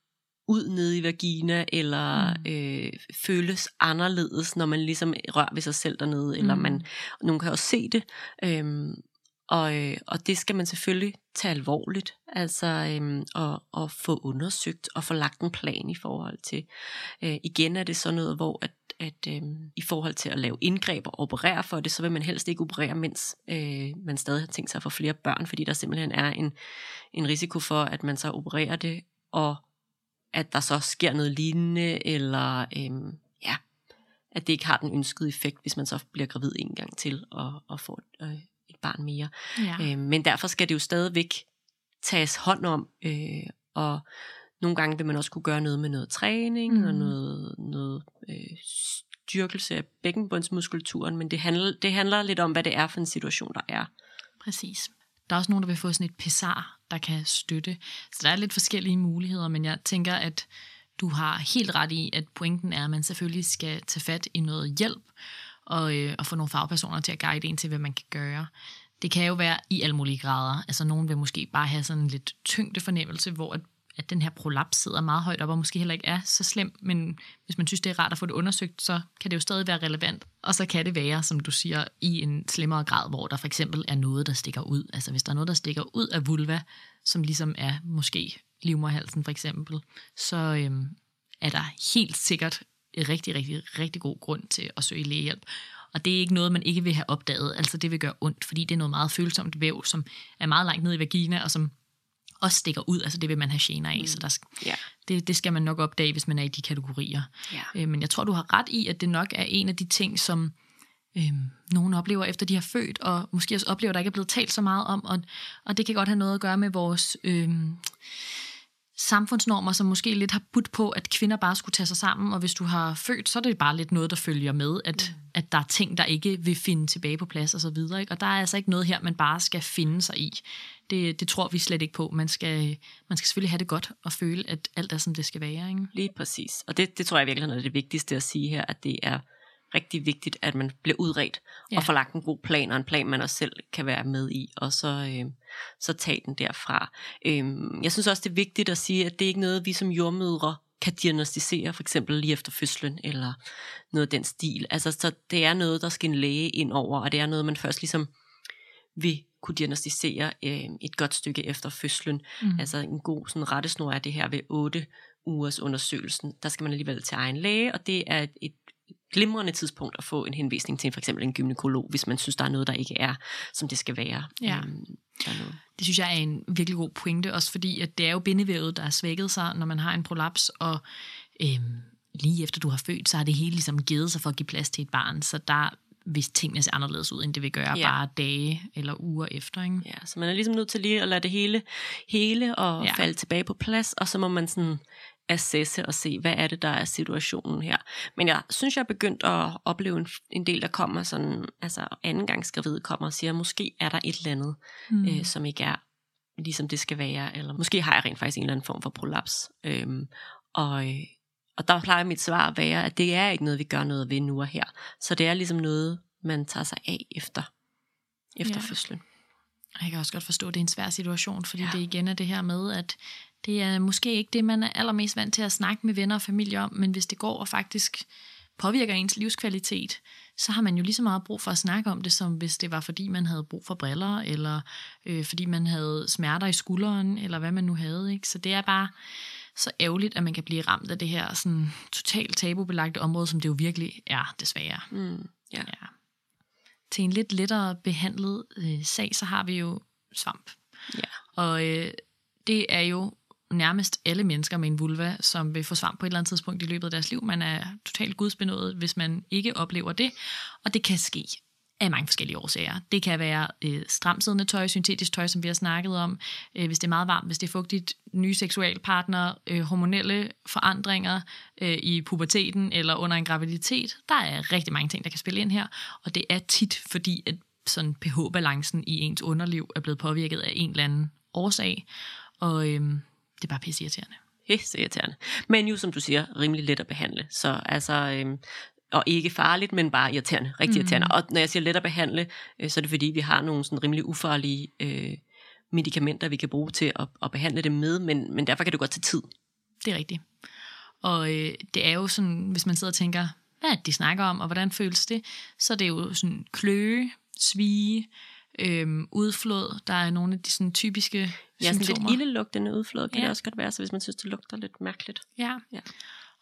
ud nede i vagina, eller mm. øh, føles anderledes, når man ligesom rører ved sig selv dernede, eller mm. man, nogen kan også se det. Øhm, og, øh, og det skal man selvfølgelig tage alvorligt, altså øhm, og, og få undersøgt og få lagt en plan i forhold til. Øh, igen er det sådan noget, hvor at, at øhm, i forhold til at lave indgreb og operere for det, så vil man helst ikke operere, mens øh, man stadig har tænkt sig at få flere børn, fordi der simpelthen er en, en risiko for, at man så opererer det, og at der så sker noget lignende, eller øhm, ja, at det ikke har den ønskede effekt, hvis man så bliver gravid en gang til og, og får øh, et barn mere. Ja. Øh, men derfor skal det jo stadigvæk tages hånd om, øh, og nogle gange vil man også kunne gøre noget med noget træning mm. og noget, noget øh, styrkelse af bækkenbundsmuskulaturen, men det handler, det handler lidt om, hvad det er for en situation, der er.
Præcis. Der er også nogen, der vil få sådan et pessar, der kan støtte. Så der er lidt forskellige muligheder, men jeg tænker, at du har helt ret i, at pointen er, at man selvfølgelig skal tage fat i noget hjælp, og, øh, og få nogle fagpersoner til at guide en til, hvad man kan gøre. Det kan jo være i alle mulige grader. Altså nogen vil måske bare have sådan en lidt tyngde fornemmelse, hvor at, at den her prolaps sidder meget højt op, og måske heller ikke er så slem, men hvis man synes, det er rart at få det undersøgt, så kan det jo stadig være relevant. Og så kan det være, som du siger, i en slemmere grad, hvor der for eksempel er noget, der stikker ud. Altså hvis der er noget, der stikker ud af vulva, som ligesom er måske livmorhalsen for eksempel, så øhm, er der helt sikkert en rigtig, rigtig, rigtig god grund til at søge lægehjælp. Og det er ikke noget, man ikke vil have opdaget. Altså det vil gøre ondt, fordi det er noget meget følsomt væv, som er meget langt ned i vagina, og som også stikker ud. Altså det vil man have gener af, mm. så der, yeah. det, det skal man nok opdage, hvis man er i de kategorier. Yeah. Øh, men jeg tror, du har ret i, at det nok er en af de ting, som øh, nogen oplever efter de har født, og måske også oplever, at der ikke er blevet talt så meget om, og, og det kan godt have noget at gøre med vores... Øh, samfundsnormer, som måske lidt har budt på, at kvinder bare skulle tage sig sammen, og hvis du har født, så er det bare lidt noget, der følger med, at, mm. at der er ting, der ikke vil finde tilbage på plads og så videre. Ikke? Og der er altså ikke noget her, man bare skal finde sig i. Det, det tror vi slet ikke på. Man skal, man skal selvfølgelig have det godt og føle, at alt er, som det skal være. Ikke?
Lige præcis. Og det, det tror jeg virkelig er det vigtigste at sige her, at det er rigtig vigtigt, at man bliver udredt ja. og får lagt en god plan, og en plan, man også selv kan være med i, og så, øh, så tage den derfra. Øh, jeg synes også, det er vigtigt at sige, at det er ikke noget, vi som jordmødre kan diagnostisere, for eksempel lige efter fødslen, eller noget af den stil. Altså, så det er noget, der skal en læge ind over, og det er noget, man først ligesom vil kunne diagnostisere øh, et godt stykke efter fødslen. Mm. Altså en god sådan, rettesnor er det her ved 8 ugers undersøgelsen. Der skal man alligevel til egen læge, og det er et, glimrende tidspunkt at få en henvisning til for eksempel en gynekolog, hvis man synes, der er noget, der ikke er, som det skal være.
Ja. Øhm, det synes jeg er en virkelig god pointe, også fordi at det er jo bindevævet, der er svækket sig, når man har en prolaps, og øhm, lige efter du har født, så har det hele ligesom givet sig for at give plads til et barn, så der hvis tingene ser anderledes ud, end det vil gøre ja. bare dage eller uger efter. Ikke?
Ja, så man er ligesom nødt til lige at lade det hele hele og ja. falde tilbage på plads, og så må man sådan assesse og se, hvad er det, der er situationen her. Men jeg synes, jeg er begyndt at opleve en, en del, der kommer sådan, altså anden gangs gravid kommer og siger, måske er der et eller andet, mm. øh, som ikke er ligesom det skal være, eller måske har jeg rent faktisk en eller anden form for prolaps. Øhm, og, og der plejer mit svar at være, at det er ikke noget, vi gør noget ved nu og her. Så det er ligesom noget, man tager sig af efter, efter ja. fødslen.
Jeg kan også godt forstå, at det er en svær situation, fordi ja. det igen er det her med, at det er måske ikke det, man er allermest vant til at snakke med venner og familie om, men hvis det går og faktisk påvirker ens livskvalitet, så har man jo lige så meget brug for at snakke om det, som hvis det var fordi man havde brug for briller, eller øh, fordi man havde smerter i skulderen, eller hvad man nu havde. Ikke? Så det er bare så ærgerligt, at man kan blive ramt af det her sådan, totalt tabubelagte område, som det jo virkelig er, desværre.
Mm, ja.
Ja. Til en lidt lettere behandlet øh, sag, så har vi jo svamp.
ja.
Og øh, det er jo nærmest alle mennesker med en vulva, som vil få svamp på et eller andet tidspunkt i løbet af deres liv. Man er totalt gudsbenået, hvis man ikke oplever det. Og det kan ske af mange forskellige årsager. Det kan være øh, stramsiddende tøj, syntetisk tøj, som vi har snakket om, øh, hvis det er meget varmt, hvis det er fugtigt, nye seksualpartner, øh, hormonelle forandringer øh, i puberteten eller under en graviditet. Der er rigtig mange ting, der kan spille ind her, og det er tit fordi, at sådan pH-balancen i ens underliv er blevet påvirket af en eller anden årsag, og øh, det er bare pisseirriterende.
Pisse irriterende. Men jo, som du siger, rimelig let at behandle. Så altså, øhm, og ikke farligt, men bare irriterende, rigtig
Mhm.
irriterende. Og når jeg siger let at behandle, øh, så er det fordi, vi har nogle sådan rimelig ufarlige øh, medicamenter, vi kan bruge til at, at behandle det med, men, men derfor kan det godt tage tid.
Det er rigtigt. Og øh, det er jo sådan, hvis man sidder og tænker, hvad er det, de snakker om, og hvordan føles det, så er det jo sådan kløe, svige, øhm, udflod. Der er nogle af de sådan typiske
Ja, sådan lidt
symptomer.
ildelugtende udflod kan
Ja.
det også godt være, så hvis man synes, det lugter lidt mærkeligt.
Ja.
Ja.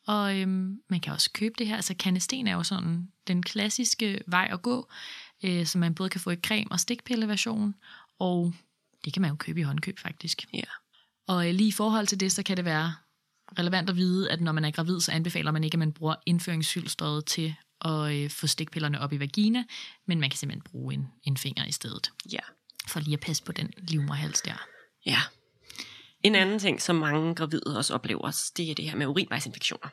Og øhm, man kan også købe det her. Altså kanesten er jo sådan den klassiske vej at gå, øh, som man både kan få i creme- og stikpilleversion, og det kan man jo købe i håndkøb faktisk.
Ja.
Og øh, lige i forhold til det, så kan det være relevant at vide, at når man er gravid, så anbefaler man ikke, at man bruger indføringshylstret til at øh, få stikpillerne op i vagina, men man kan simpelthen bruge en, en finger i stedet,
Ja.
for lige at passe på den livmorhals der.
Ja. En anden ting, som mange gravide også oplever, det er det her med urinvejsinfektioner.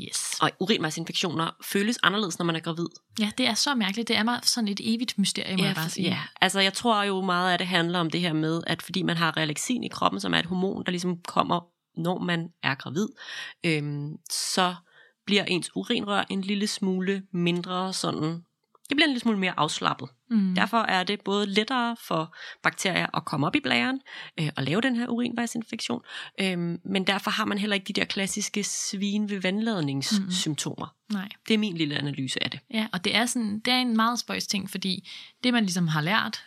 Yes.
Og urinvejsinfektioner føles anderledes, når man er gravid.
Ja, det er så mærkeligt. Det er meget sådan et evigt mysterie, må jeg bare sige.
ja, altså jeg tror jo meget af det handler om det her med, at fordi man har relaxin i kroppen, som er et hormon, der ligesom kommer, når man er gravid, øhm, så bliver ens urinrør en lille smule mindre sådan, det bliver en lille smule mere afslappet.
Mm.
Derfor er det både lettere for bakterier at komme op i blæren øh, og lave den her urinvejsinfektion, øh, men derfor har man heller ikke de der klassiske svin ved vandladningssymptomer.
Nej.
Det er min lille analyse af det.
Ja, og det er, sådan, det er en meget spøjs ting, fordi det, man ligesom har lært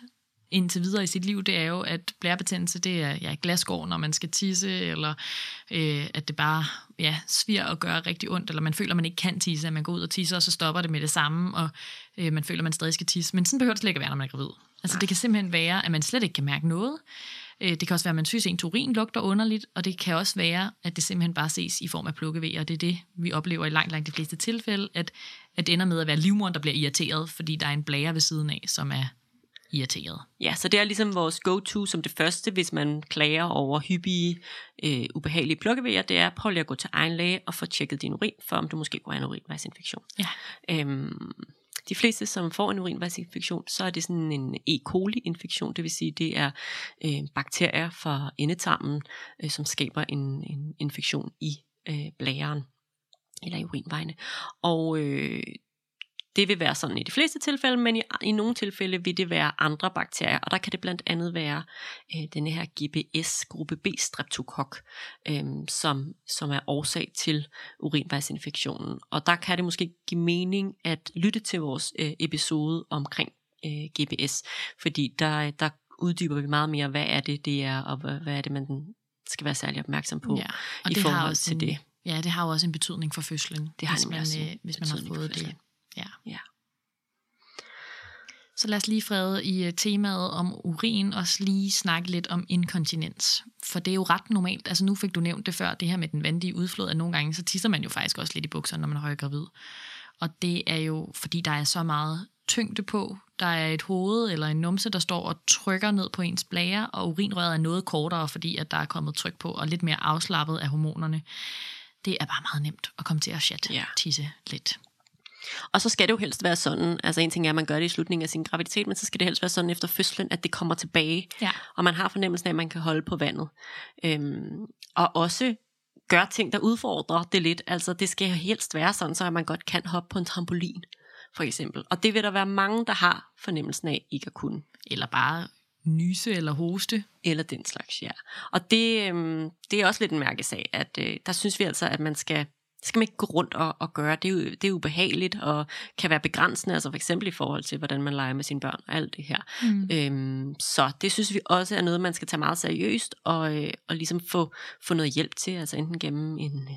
indtil videre i sit liv, det er jo, at blærebetændelse, det er ja, glasgård, når man skal tisse, eller øh, at det bare ja, sviger og gør rigtig ondt, eller man føler, man ikke kan tisse, at man går ud og tisser, og så stopper det med det samme, og øh, man føler, man stadig skal tisse. Men sådan behøver det slet ikke at være, når man er gravid. Altså, det kan simpelthen være, at man slet ikke kan mærke noget. Øh, Det kan også være, at man synes, at ens urin lugter underligt, og det kan også være, at det simpelthen bare ses i form af plukkevejer, og det er det, vi oplever i langt, langt de fleste tilfælde, at, at det ender med at være livmoderen, der bliver irriteret, fordi der er en blære ved siden af, som er irriteret.
Ja, så det er ligesom vores go-to som det første, hvis man klager over hyppige, øh, ubehagelige plukkevejer, det er prøv lige at gå til egen læge og få tjekket din urin, for om du måske går en urinvejsinfektion.
Ja.
Øhm, de fleste, som får en urinvejsinfektion, så er det sådan en E. coli-infektion, det vil sige, det er øh, bakterier fra endetarmen, øh, som skaber en, en infektion i øh, blæren eller i urinvejene. Og øh, det vil være sådan i de fleste tilfælde, men i, i nogle tilfælde vil det være andre bakterier, og der kan det blandt andet være øh, denne her GBS, gruppe B streptokok, øh, som, som er årsag til urinvejsinfektionen. Og der kan det måske give mening at lytte til vores øh, episode omkring øh, GBS, fordi der, der uddyber vi meget mere, hvad er det, det er, og hvad, hvad er det, man skal være særlig opmærksom på.
Ja, og
i
det
forhold
har også
til
en,
det.
Ja, det har jo også en betydning for fødslen,
Det har
hvis, man, øh, hvis man har fået det. Ja.
Ja.
Så lad os lige, Frede, i øh, temaet om urin også lige snakke lidt om inkontinens. For det er jo ret normalt. Altså nu fik du nævnt det før, det her med den vandige udflod, at nogle gange så tisser man jo faktisk også lidt i bukserne, når man er højgravid. Og det er jo, fordi der er så meget tyngde på. Der er et hoved eller en numse, der står og trykker ned på ens blære, og urinrøret er noget kortere, fordi at der er kommet tryk på, og lidt mere afslappet af hormonerne. Det er bare meget nemt at komme til at chat,
Ja.
tisse lidt.
Og så skal det jo helst være sådan, altså en ting er, at man gør det i slutningen af sin graviditet, men så skal det helst være sådan efter fødslen, at det kommer tilbage,
Ja.
og man har fornemmelsen af, at man kan holde på vandet. Øhm, og også gør ting, der udfordrer det lidt. Altså det skal helst være sådan, så at man godt kan hoppe på en trampolin, for eksempel. Og det vil der være mange, der har fornemmelsen af ikke at kunne.
Eller bare nyse eller hoste.
Eller den slags, ja. Og det, øhm, det er også lidt en mærkesag, at øh, der synes vi altså, at man skal det skal man ikke gå rundt og, og gøre. Det er, jo, det er ubehageligt og kan være begrænsende, altså for eksempel i forhold til, hvordan man leger med sine børn og alt det her. Mm. Øhm, så det synes vi også er noget, man skal tage meget seriøst og, øh, og ligesom få, få noget hjælp til, altså enten gennem en,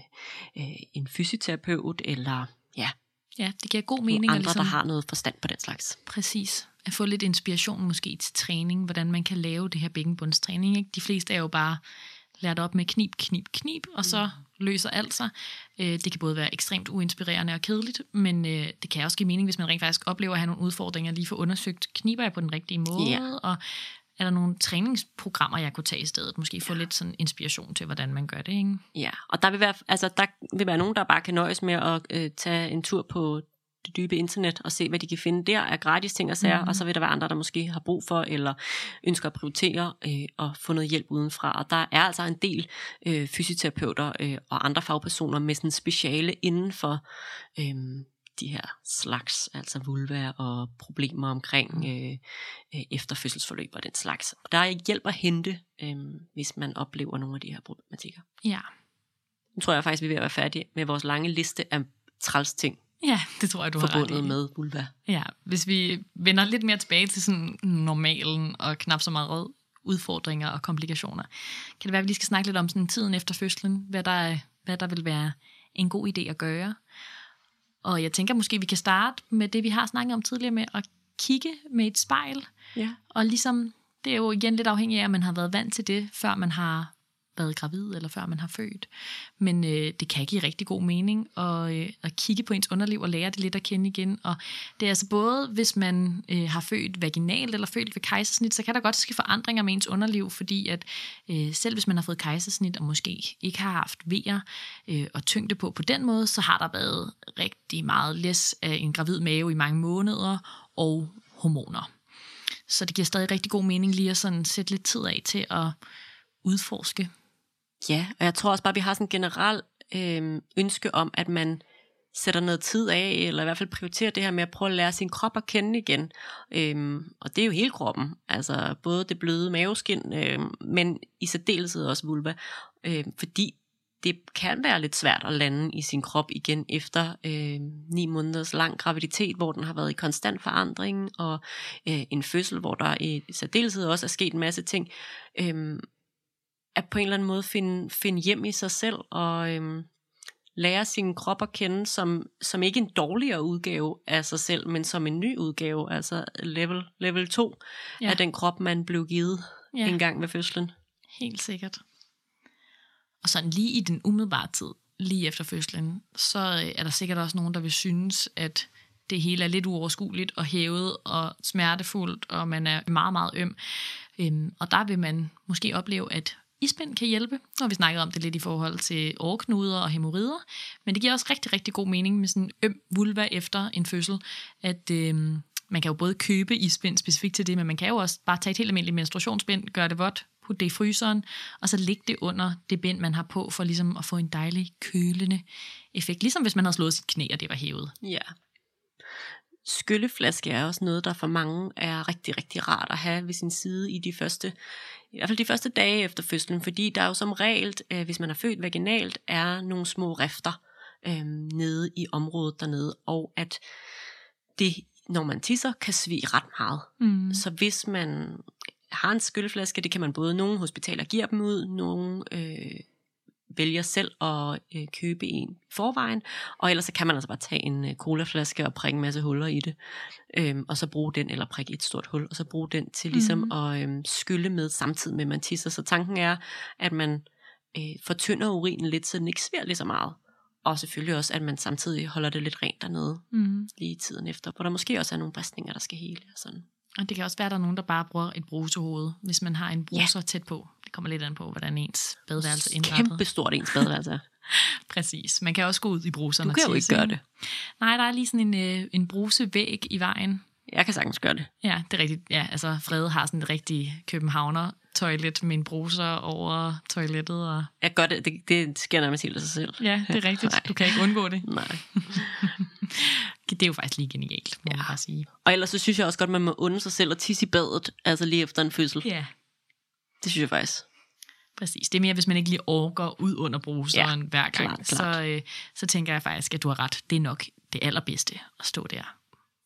øh, en fysioterapeut eller ja,
Ja, det giver god mening.
andre,
ligesom,
der har noget forstand på den slags.
Præcis. At få lidt inspiration måske til træning, hvordan man kan lave det her bækkenbundstræning. Ikke? De fleste er jo bare lært op med knip, knip, knip, og så løser alt sig. Øh, Det kan både være ekstremt uinspirerende og kedeligt, men øh, det kan også give mening, hvis man rent faktisk oplever at have nogle udfordringer, lige få undersøgt, kniber jeg på den rigtige måde,
Ja.
og er der nogle træningsprogrammer, jeg kunne tage i stedet? Måske få lidt sådan inspiration til, hvordan man gør det, ikke?
Ja, og der vil være, altså, der vil være nogen, der bare kan nøjes med at øh, tage en tur på det dybe internet og se, hvad de kan finde der af gratis ting og sager,
Mhm.
mm-hmm. og så vil der være andre, der måske har brug for eller ønsker at prioritere øh, og få noget hjælp udenfra. Og der er altså en del øh, fysioterapeuter øh, og andre fagpersoner med sådan speciale inden for øh, de her slags, altså vulva og problemer omkring øh, øh, efterfødselsforløb og den slags. Og der er hjælp at hente, øh, hvis man oplever nogle af de her problematikker.
Ja.
Nu tror jeg faktisk, vi er ved at være færdige med vores lange liste af træls ting
Ja, det tror jeg, du har ret
forbundet
i.
med vulva.
Ja, hvis vi vender lidt mere tilbage til sådan normalen og knap så meget udfordringer og komplikationer, kan det være, at vi lige skal snakke lidt om sådan tiden efter fødslen, hvad der, er- hvad der vil være en god idé at gøre. Og jeg tænker måske, vi kan starte med det, vi har snakket om tidligere med at kigge med et spejl.
Ja.
Og ligesom, det er jo igen lidt afhængigt af, at man har været vant til det, før man har været gravid, eller før man har født. Men øh, det kan give rigtig god mening at, øh, at kigge på ens underliv og lære det lidt at kende igen. Og det er altså både, hvis man øh, har født vaginalt eller født ved kejsersnit, så kan der godt ske forandringer med ens underliv, fordi at øh, selv hvis man har fået kejsersnit og måske ikke har haft vejer øh, og tyngde på på den måde, så har der været rigtig meget læs af en gravid mave i mange måneder og hormoner. Så det giver stadig rigtig god mening lige at sådan sætte lidt tid af til at udforske.
Ja, og jeg tror også bare, at vi har sådan en generel øh, ønske om, at man sætter noget tid af, eller i hvert fald prioriterer det her med at prøve at lære sin krop at kende igen. Øhm, og det er jo hele kroppen, altså både det bløde maveskin, øhm, men i særdeleshed også vulva, øhm, fordi det kan være lidt svært at lande i sin krop igen efter øh, ni måneders lang graviditet, hvor den har været i konstant forandring, og øh, en fødsel, hvor der i særdeleshed også er sket en masse ting. Øh, at på en eller anden måde finde, finde hjem i sig selv og øhm, lære sin krop at kende som, som ikke en dårligere udgave af sig selv, men som en ny udgave, altså level, level 2
Ja.
af den krop, man blev givet
Ja.
ja. en gang ved fødslen.
Helt sikkert. Og sådan lige i den umiddelbare tid, lige efter fødslen, så øh, er der sikkert også nogen, der vil synes, at det hele er lidt uoverskueligt og hævet og smertefuldt, og man er meget, meget øm. Øhm, og der vil man måske opleve, at isbind kan hjælpe. Nu har vi snakket om det lidt i forhold til årknuder og hemorrider, men det giver også rigtig, rigtig god mening med sådan en øm vulva efter en fødsel, at øh, man kan jo både købe isbind specifikt til det, men man kan jo også bare tage et helt almindeligt menstruationsbind, gøre det vådt, putte det i fryseren, og så lægge det under det bind, man har på, for ligesom at få en dejlig kølende effekt. Ligesom hvis man havde slået sit knæ, og det var hævet.
Ja. Skylleflaske er også noget, der for mange er rigtig, rigtig rart at have ved sin side i de første, i hvert fald de første dage efter fødslen, fordi der er jo som regel, øh, hvis man er født vaginalt, er nogle små rifter øh, nede i området dernede, og at det, når man tisser, kan svige ret meget.
Mm.
Så hvis man har en skylleflaske, det kan man både, nogle hospitaler giver dem ud, nogle øh, vælger selv at øh, købe en forvejen, og ellers så kan man altså bare tage en øh, colaflaske og prikke en masse huller i det, øhm, og så bruge den, eller prikke et stort hul, og så bruge den til ligesom mm. at øhm, skylle med samtidig med, at man tisser. Så tanken er, at man øh, fortynder urinen lidt, så den ikke sviger lige så meget. Og selvfølgelig også, at man samtidig holder det lidt rent dernede
Mm.
lige tiden efter, hvor der måske også er nogle bristninger, der skal hele og sådan.
Og det kan også være, at der er nogen, der bare bruger et brusehoved, hvis man har en bruser ja. tæt på. Det kommer lidt an på, hvordan ens badeværelse er indrettet.
Kæmpe stort ens badeværelse er.
Præcis. Man kan også gå ud i bruseren
Du kan jo ikke gøre det.
Nej, der er lige sådan en, øh, en brusevæg i vejen.
Jeg kan sagtens gøre det.
Ja, det er rigtigt. Ja, altså Frede har sådan et rigtig københavner toilet med en bruser over toilettet. Og...
Jeg gør det, det, det sker nærmest helt af sig selv.
Ja, det er rigtigt. Du kan ikke undgå det.
Nej.
Det er jo faktisk lige genialt, må ja. man bare sige.
Og ellers så synes jeg også godt, man må unde sig selv at tisse i badet, altså lige efter en fødsel.
Ja.
Det synes jeg faktisk.
Præcis. Det er mere, hvis man ikke lige overgår ud under bruseren ja, hver gang.
klart, klart.
Så, øh, så tænker jeg faktisk, at du har ret. Det er nok det allerbedste at stå der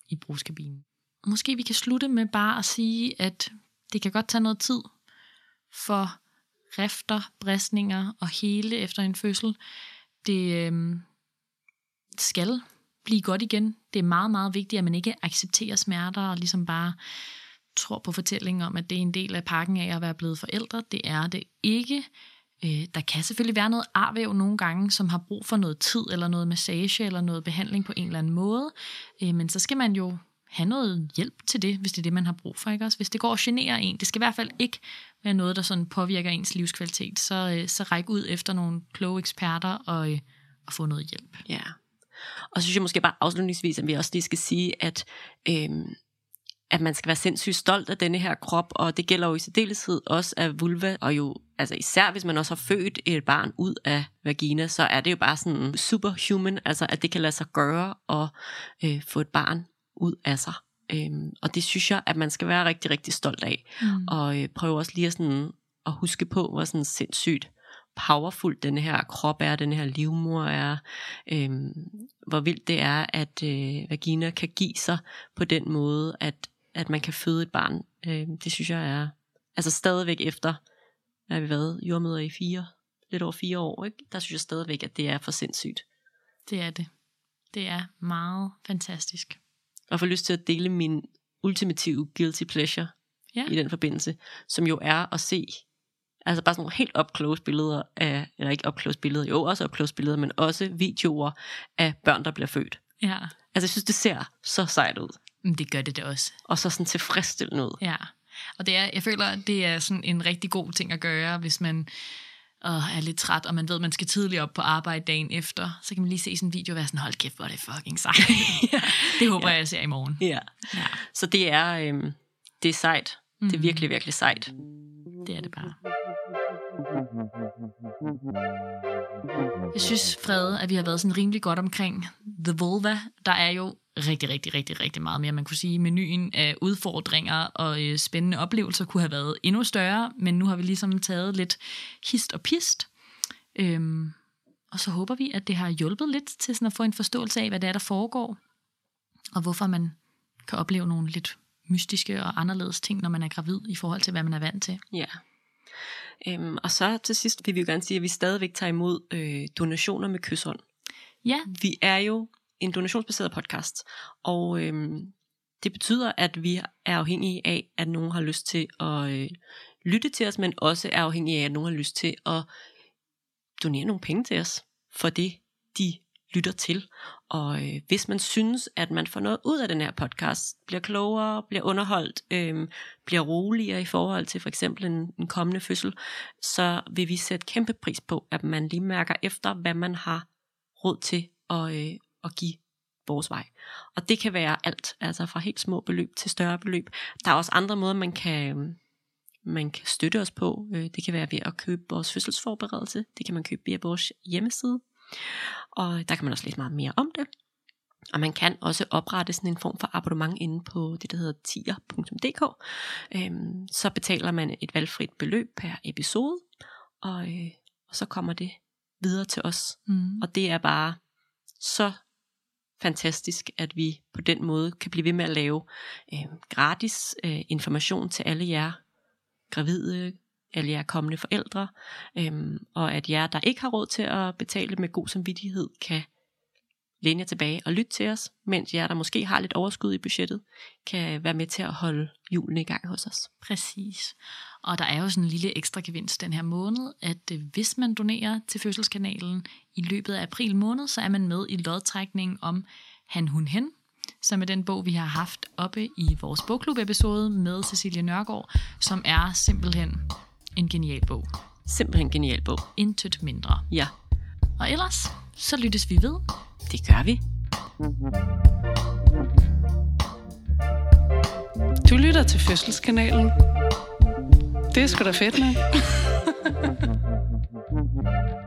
i bruskabinen. Måske vi kan slutte med bare at sige, at det kan godt tage noget tid for rifter, bristninger og hele efter en fødsel. Det øh, skal blive godt igen. Det er meget, meget vigtigt, at man ikke accepterer smerter og ligesom bare tror på fortællingen om, at det er en del af pakken af at være blevet forældre. Det er det ikke. Øh, der kan selvfølgelig være noget arvæv nogle gange, som har brug for noget tid, eller noget massage, eller noget behandling på en eller anden måde. Øh, men så skal man jo have noget hjælp til det, hvis det er det, man har brug for. Ikke? Også hvis det går og generer en, det skal i hvert fald ikke være noget, der sådan påvirker ens livskvalitet, så, øh, så ræk ud efter nogle kloge eksperter og, øh, og få noget hjælp.
Ja. Og så synes jeg måske bare afslutningsvis, at vi også lige skal sige, at, øhm, at man skal være sindssygt stolt af denne her krop, og det gælder jo i særdeleshed også af vulva, og jo altså især hvis man også har født et barn ud af vagina, så er det jo bare sådan superhuman, altså at det kan lade sig gøre at øh, få et barn ud af sig. Øhm, og det synes jeg, at man skal være rigtig, rigtig stolt af. Mm. Og øh, prøve også lige at, sådan, at huske på, hvor sådan sindssygt powerful den her krop er, den her livmor er, øhm, hvor vildt det er, at øh, vagina kan give sig på den måde, at, at man kan føde et barn. Øhm, det synes jeg er, altså stadigvæk efter, hvad har vi været, jordmøder i fire, lidt over fire år, ikke? der synes jeg stadigvæk, at det er for sindssygt.
Det er det. Det er meget fantastisk.
Og får lyst til at dele min ultimative guilty pleasure
Ja.
i den forbindelse, som jo er at se, altså bare sådan nogle helt up close billeder af, eller ikke up close billeder, jo også up close billeder, men også videoer af børn, der bliver født.
Ja,
Altså jeg synes, det ser så sejt ud,
det gør det da også.
og så sådan tilfredsstillende ud.
Ja, og det er, jeg føler, at det er sådan en rigtig god ting at gøre, hvis man øh, er lidt træt, og man ved, at man skal tidligt op på arbejde dagen efter. Så kan man lige se sådan en video og være sådan, hold kæft, hvor er det fucking sejt. det håber jeg, jeg ser i morgen.
Ja.
Ja,
Så det er, øhm, det er sejt. Det er
Mhm.
virkelig, virkelig sejt.
det er det bare. Jeg synes, Frede, at vi har været sådan rimelig godt omkring The Vulva. Der er jo rigtig, rigtig, rigtig, rigtig meget mere. Man kunne sige, at menuen af udfordringer og øh, spændende oplevelser kunne have været endnu større, men nu har vi ligesom taget lidt hist og pist. Øhm, og så håber vi, at det har hjulpet lidt til sådan at få en forståelse af, hvad det er, der foregår, og hvorfor man kan opleve nogle lidt mystiske og anderledes ting, når man er gravid, i forhold til, hvad man er vant til.
Ja. Øhm, og så til sidst vil vi jo gerne sige, at vi stadigvæk tager imod øh, donationer med kysshånd.
Ja,
Vi er jo en donationsbaseret podcast, og øhm, det betyder, at vi er afhængige af, at nogen har lyst til at øh, lytte til os, men også er afhængige af, at nogen har lyst til at donere nogle penge til os for det, de lytter til. Og øh, hvis man synes, at man får noget ud af den her podcast, bliver klogere, bliver underholdt, øh, bliver roligere i forhold til for eksempel en, en kommende fødsel, så vil vi sætte kæmpe pris på, at man lige mærker efter, hvad man har råd til at, øh, at give vores vej. Og det kan være alt, altså fra helt små beløb til større beløb. Der er også andre måder, man kan, øh, man kan støtte os på. Øh, Det kan være ved at købe vores fødselsforberedelse. Det kan man købe via vores hjemmeside. Og der kan man også læse meget mere om det. Og man kan også oprette sådan en form for abonnement inde på det, der hedder tier.dk. Øhm, så betaler man et valgfrit beløb per episode, og, øh, og så kommer det videre til os.
mm.
Og det er bare så fantastisk, at vi på den måde kan blive ved med at lave øh, gratis øh, information til alle jer gravide, alle jer kommende forældre, øh, og at jer, der ikke har råd til at betale med god samvittighed, kan læne jer tilbage og lytte til os, mens jer, der måske har lidt overskud i budgettet, kan være med til at holde julen i gang hos os.
Præcis. Og der er jo sådan en lille ekstra gevinst den her måned, at øh, hvis man donerer til fødselskanalen i løbet af april måned, så er man med i lodtrækningen om Han Hun Hen, som er den bog, vi har haft oppe i vores bogklub-episode med Cecilie Nørgaard, som er simpelthen en genial bog.
Simpelthen en genial bog.
Intet mindre.
Ja,
Og ellers, så lyttes vi ved.
Det gør vi.
Du lytter til Fødselskanalen. Det er sgu da fedt, man.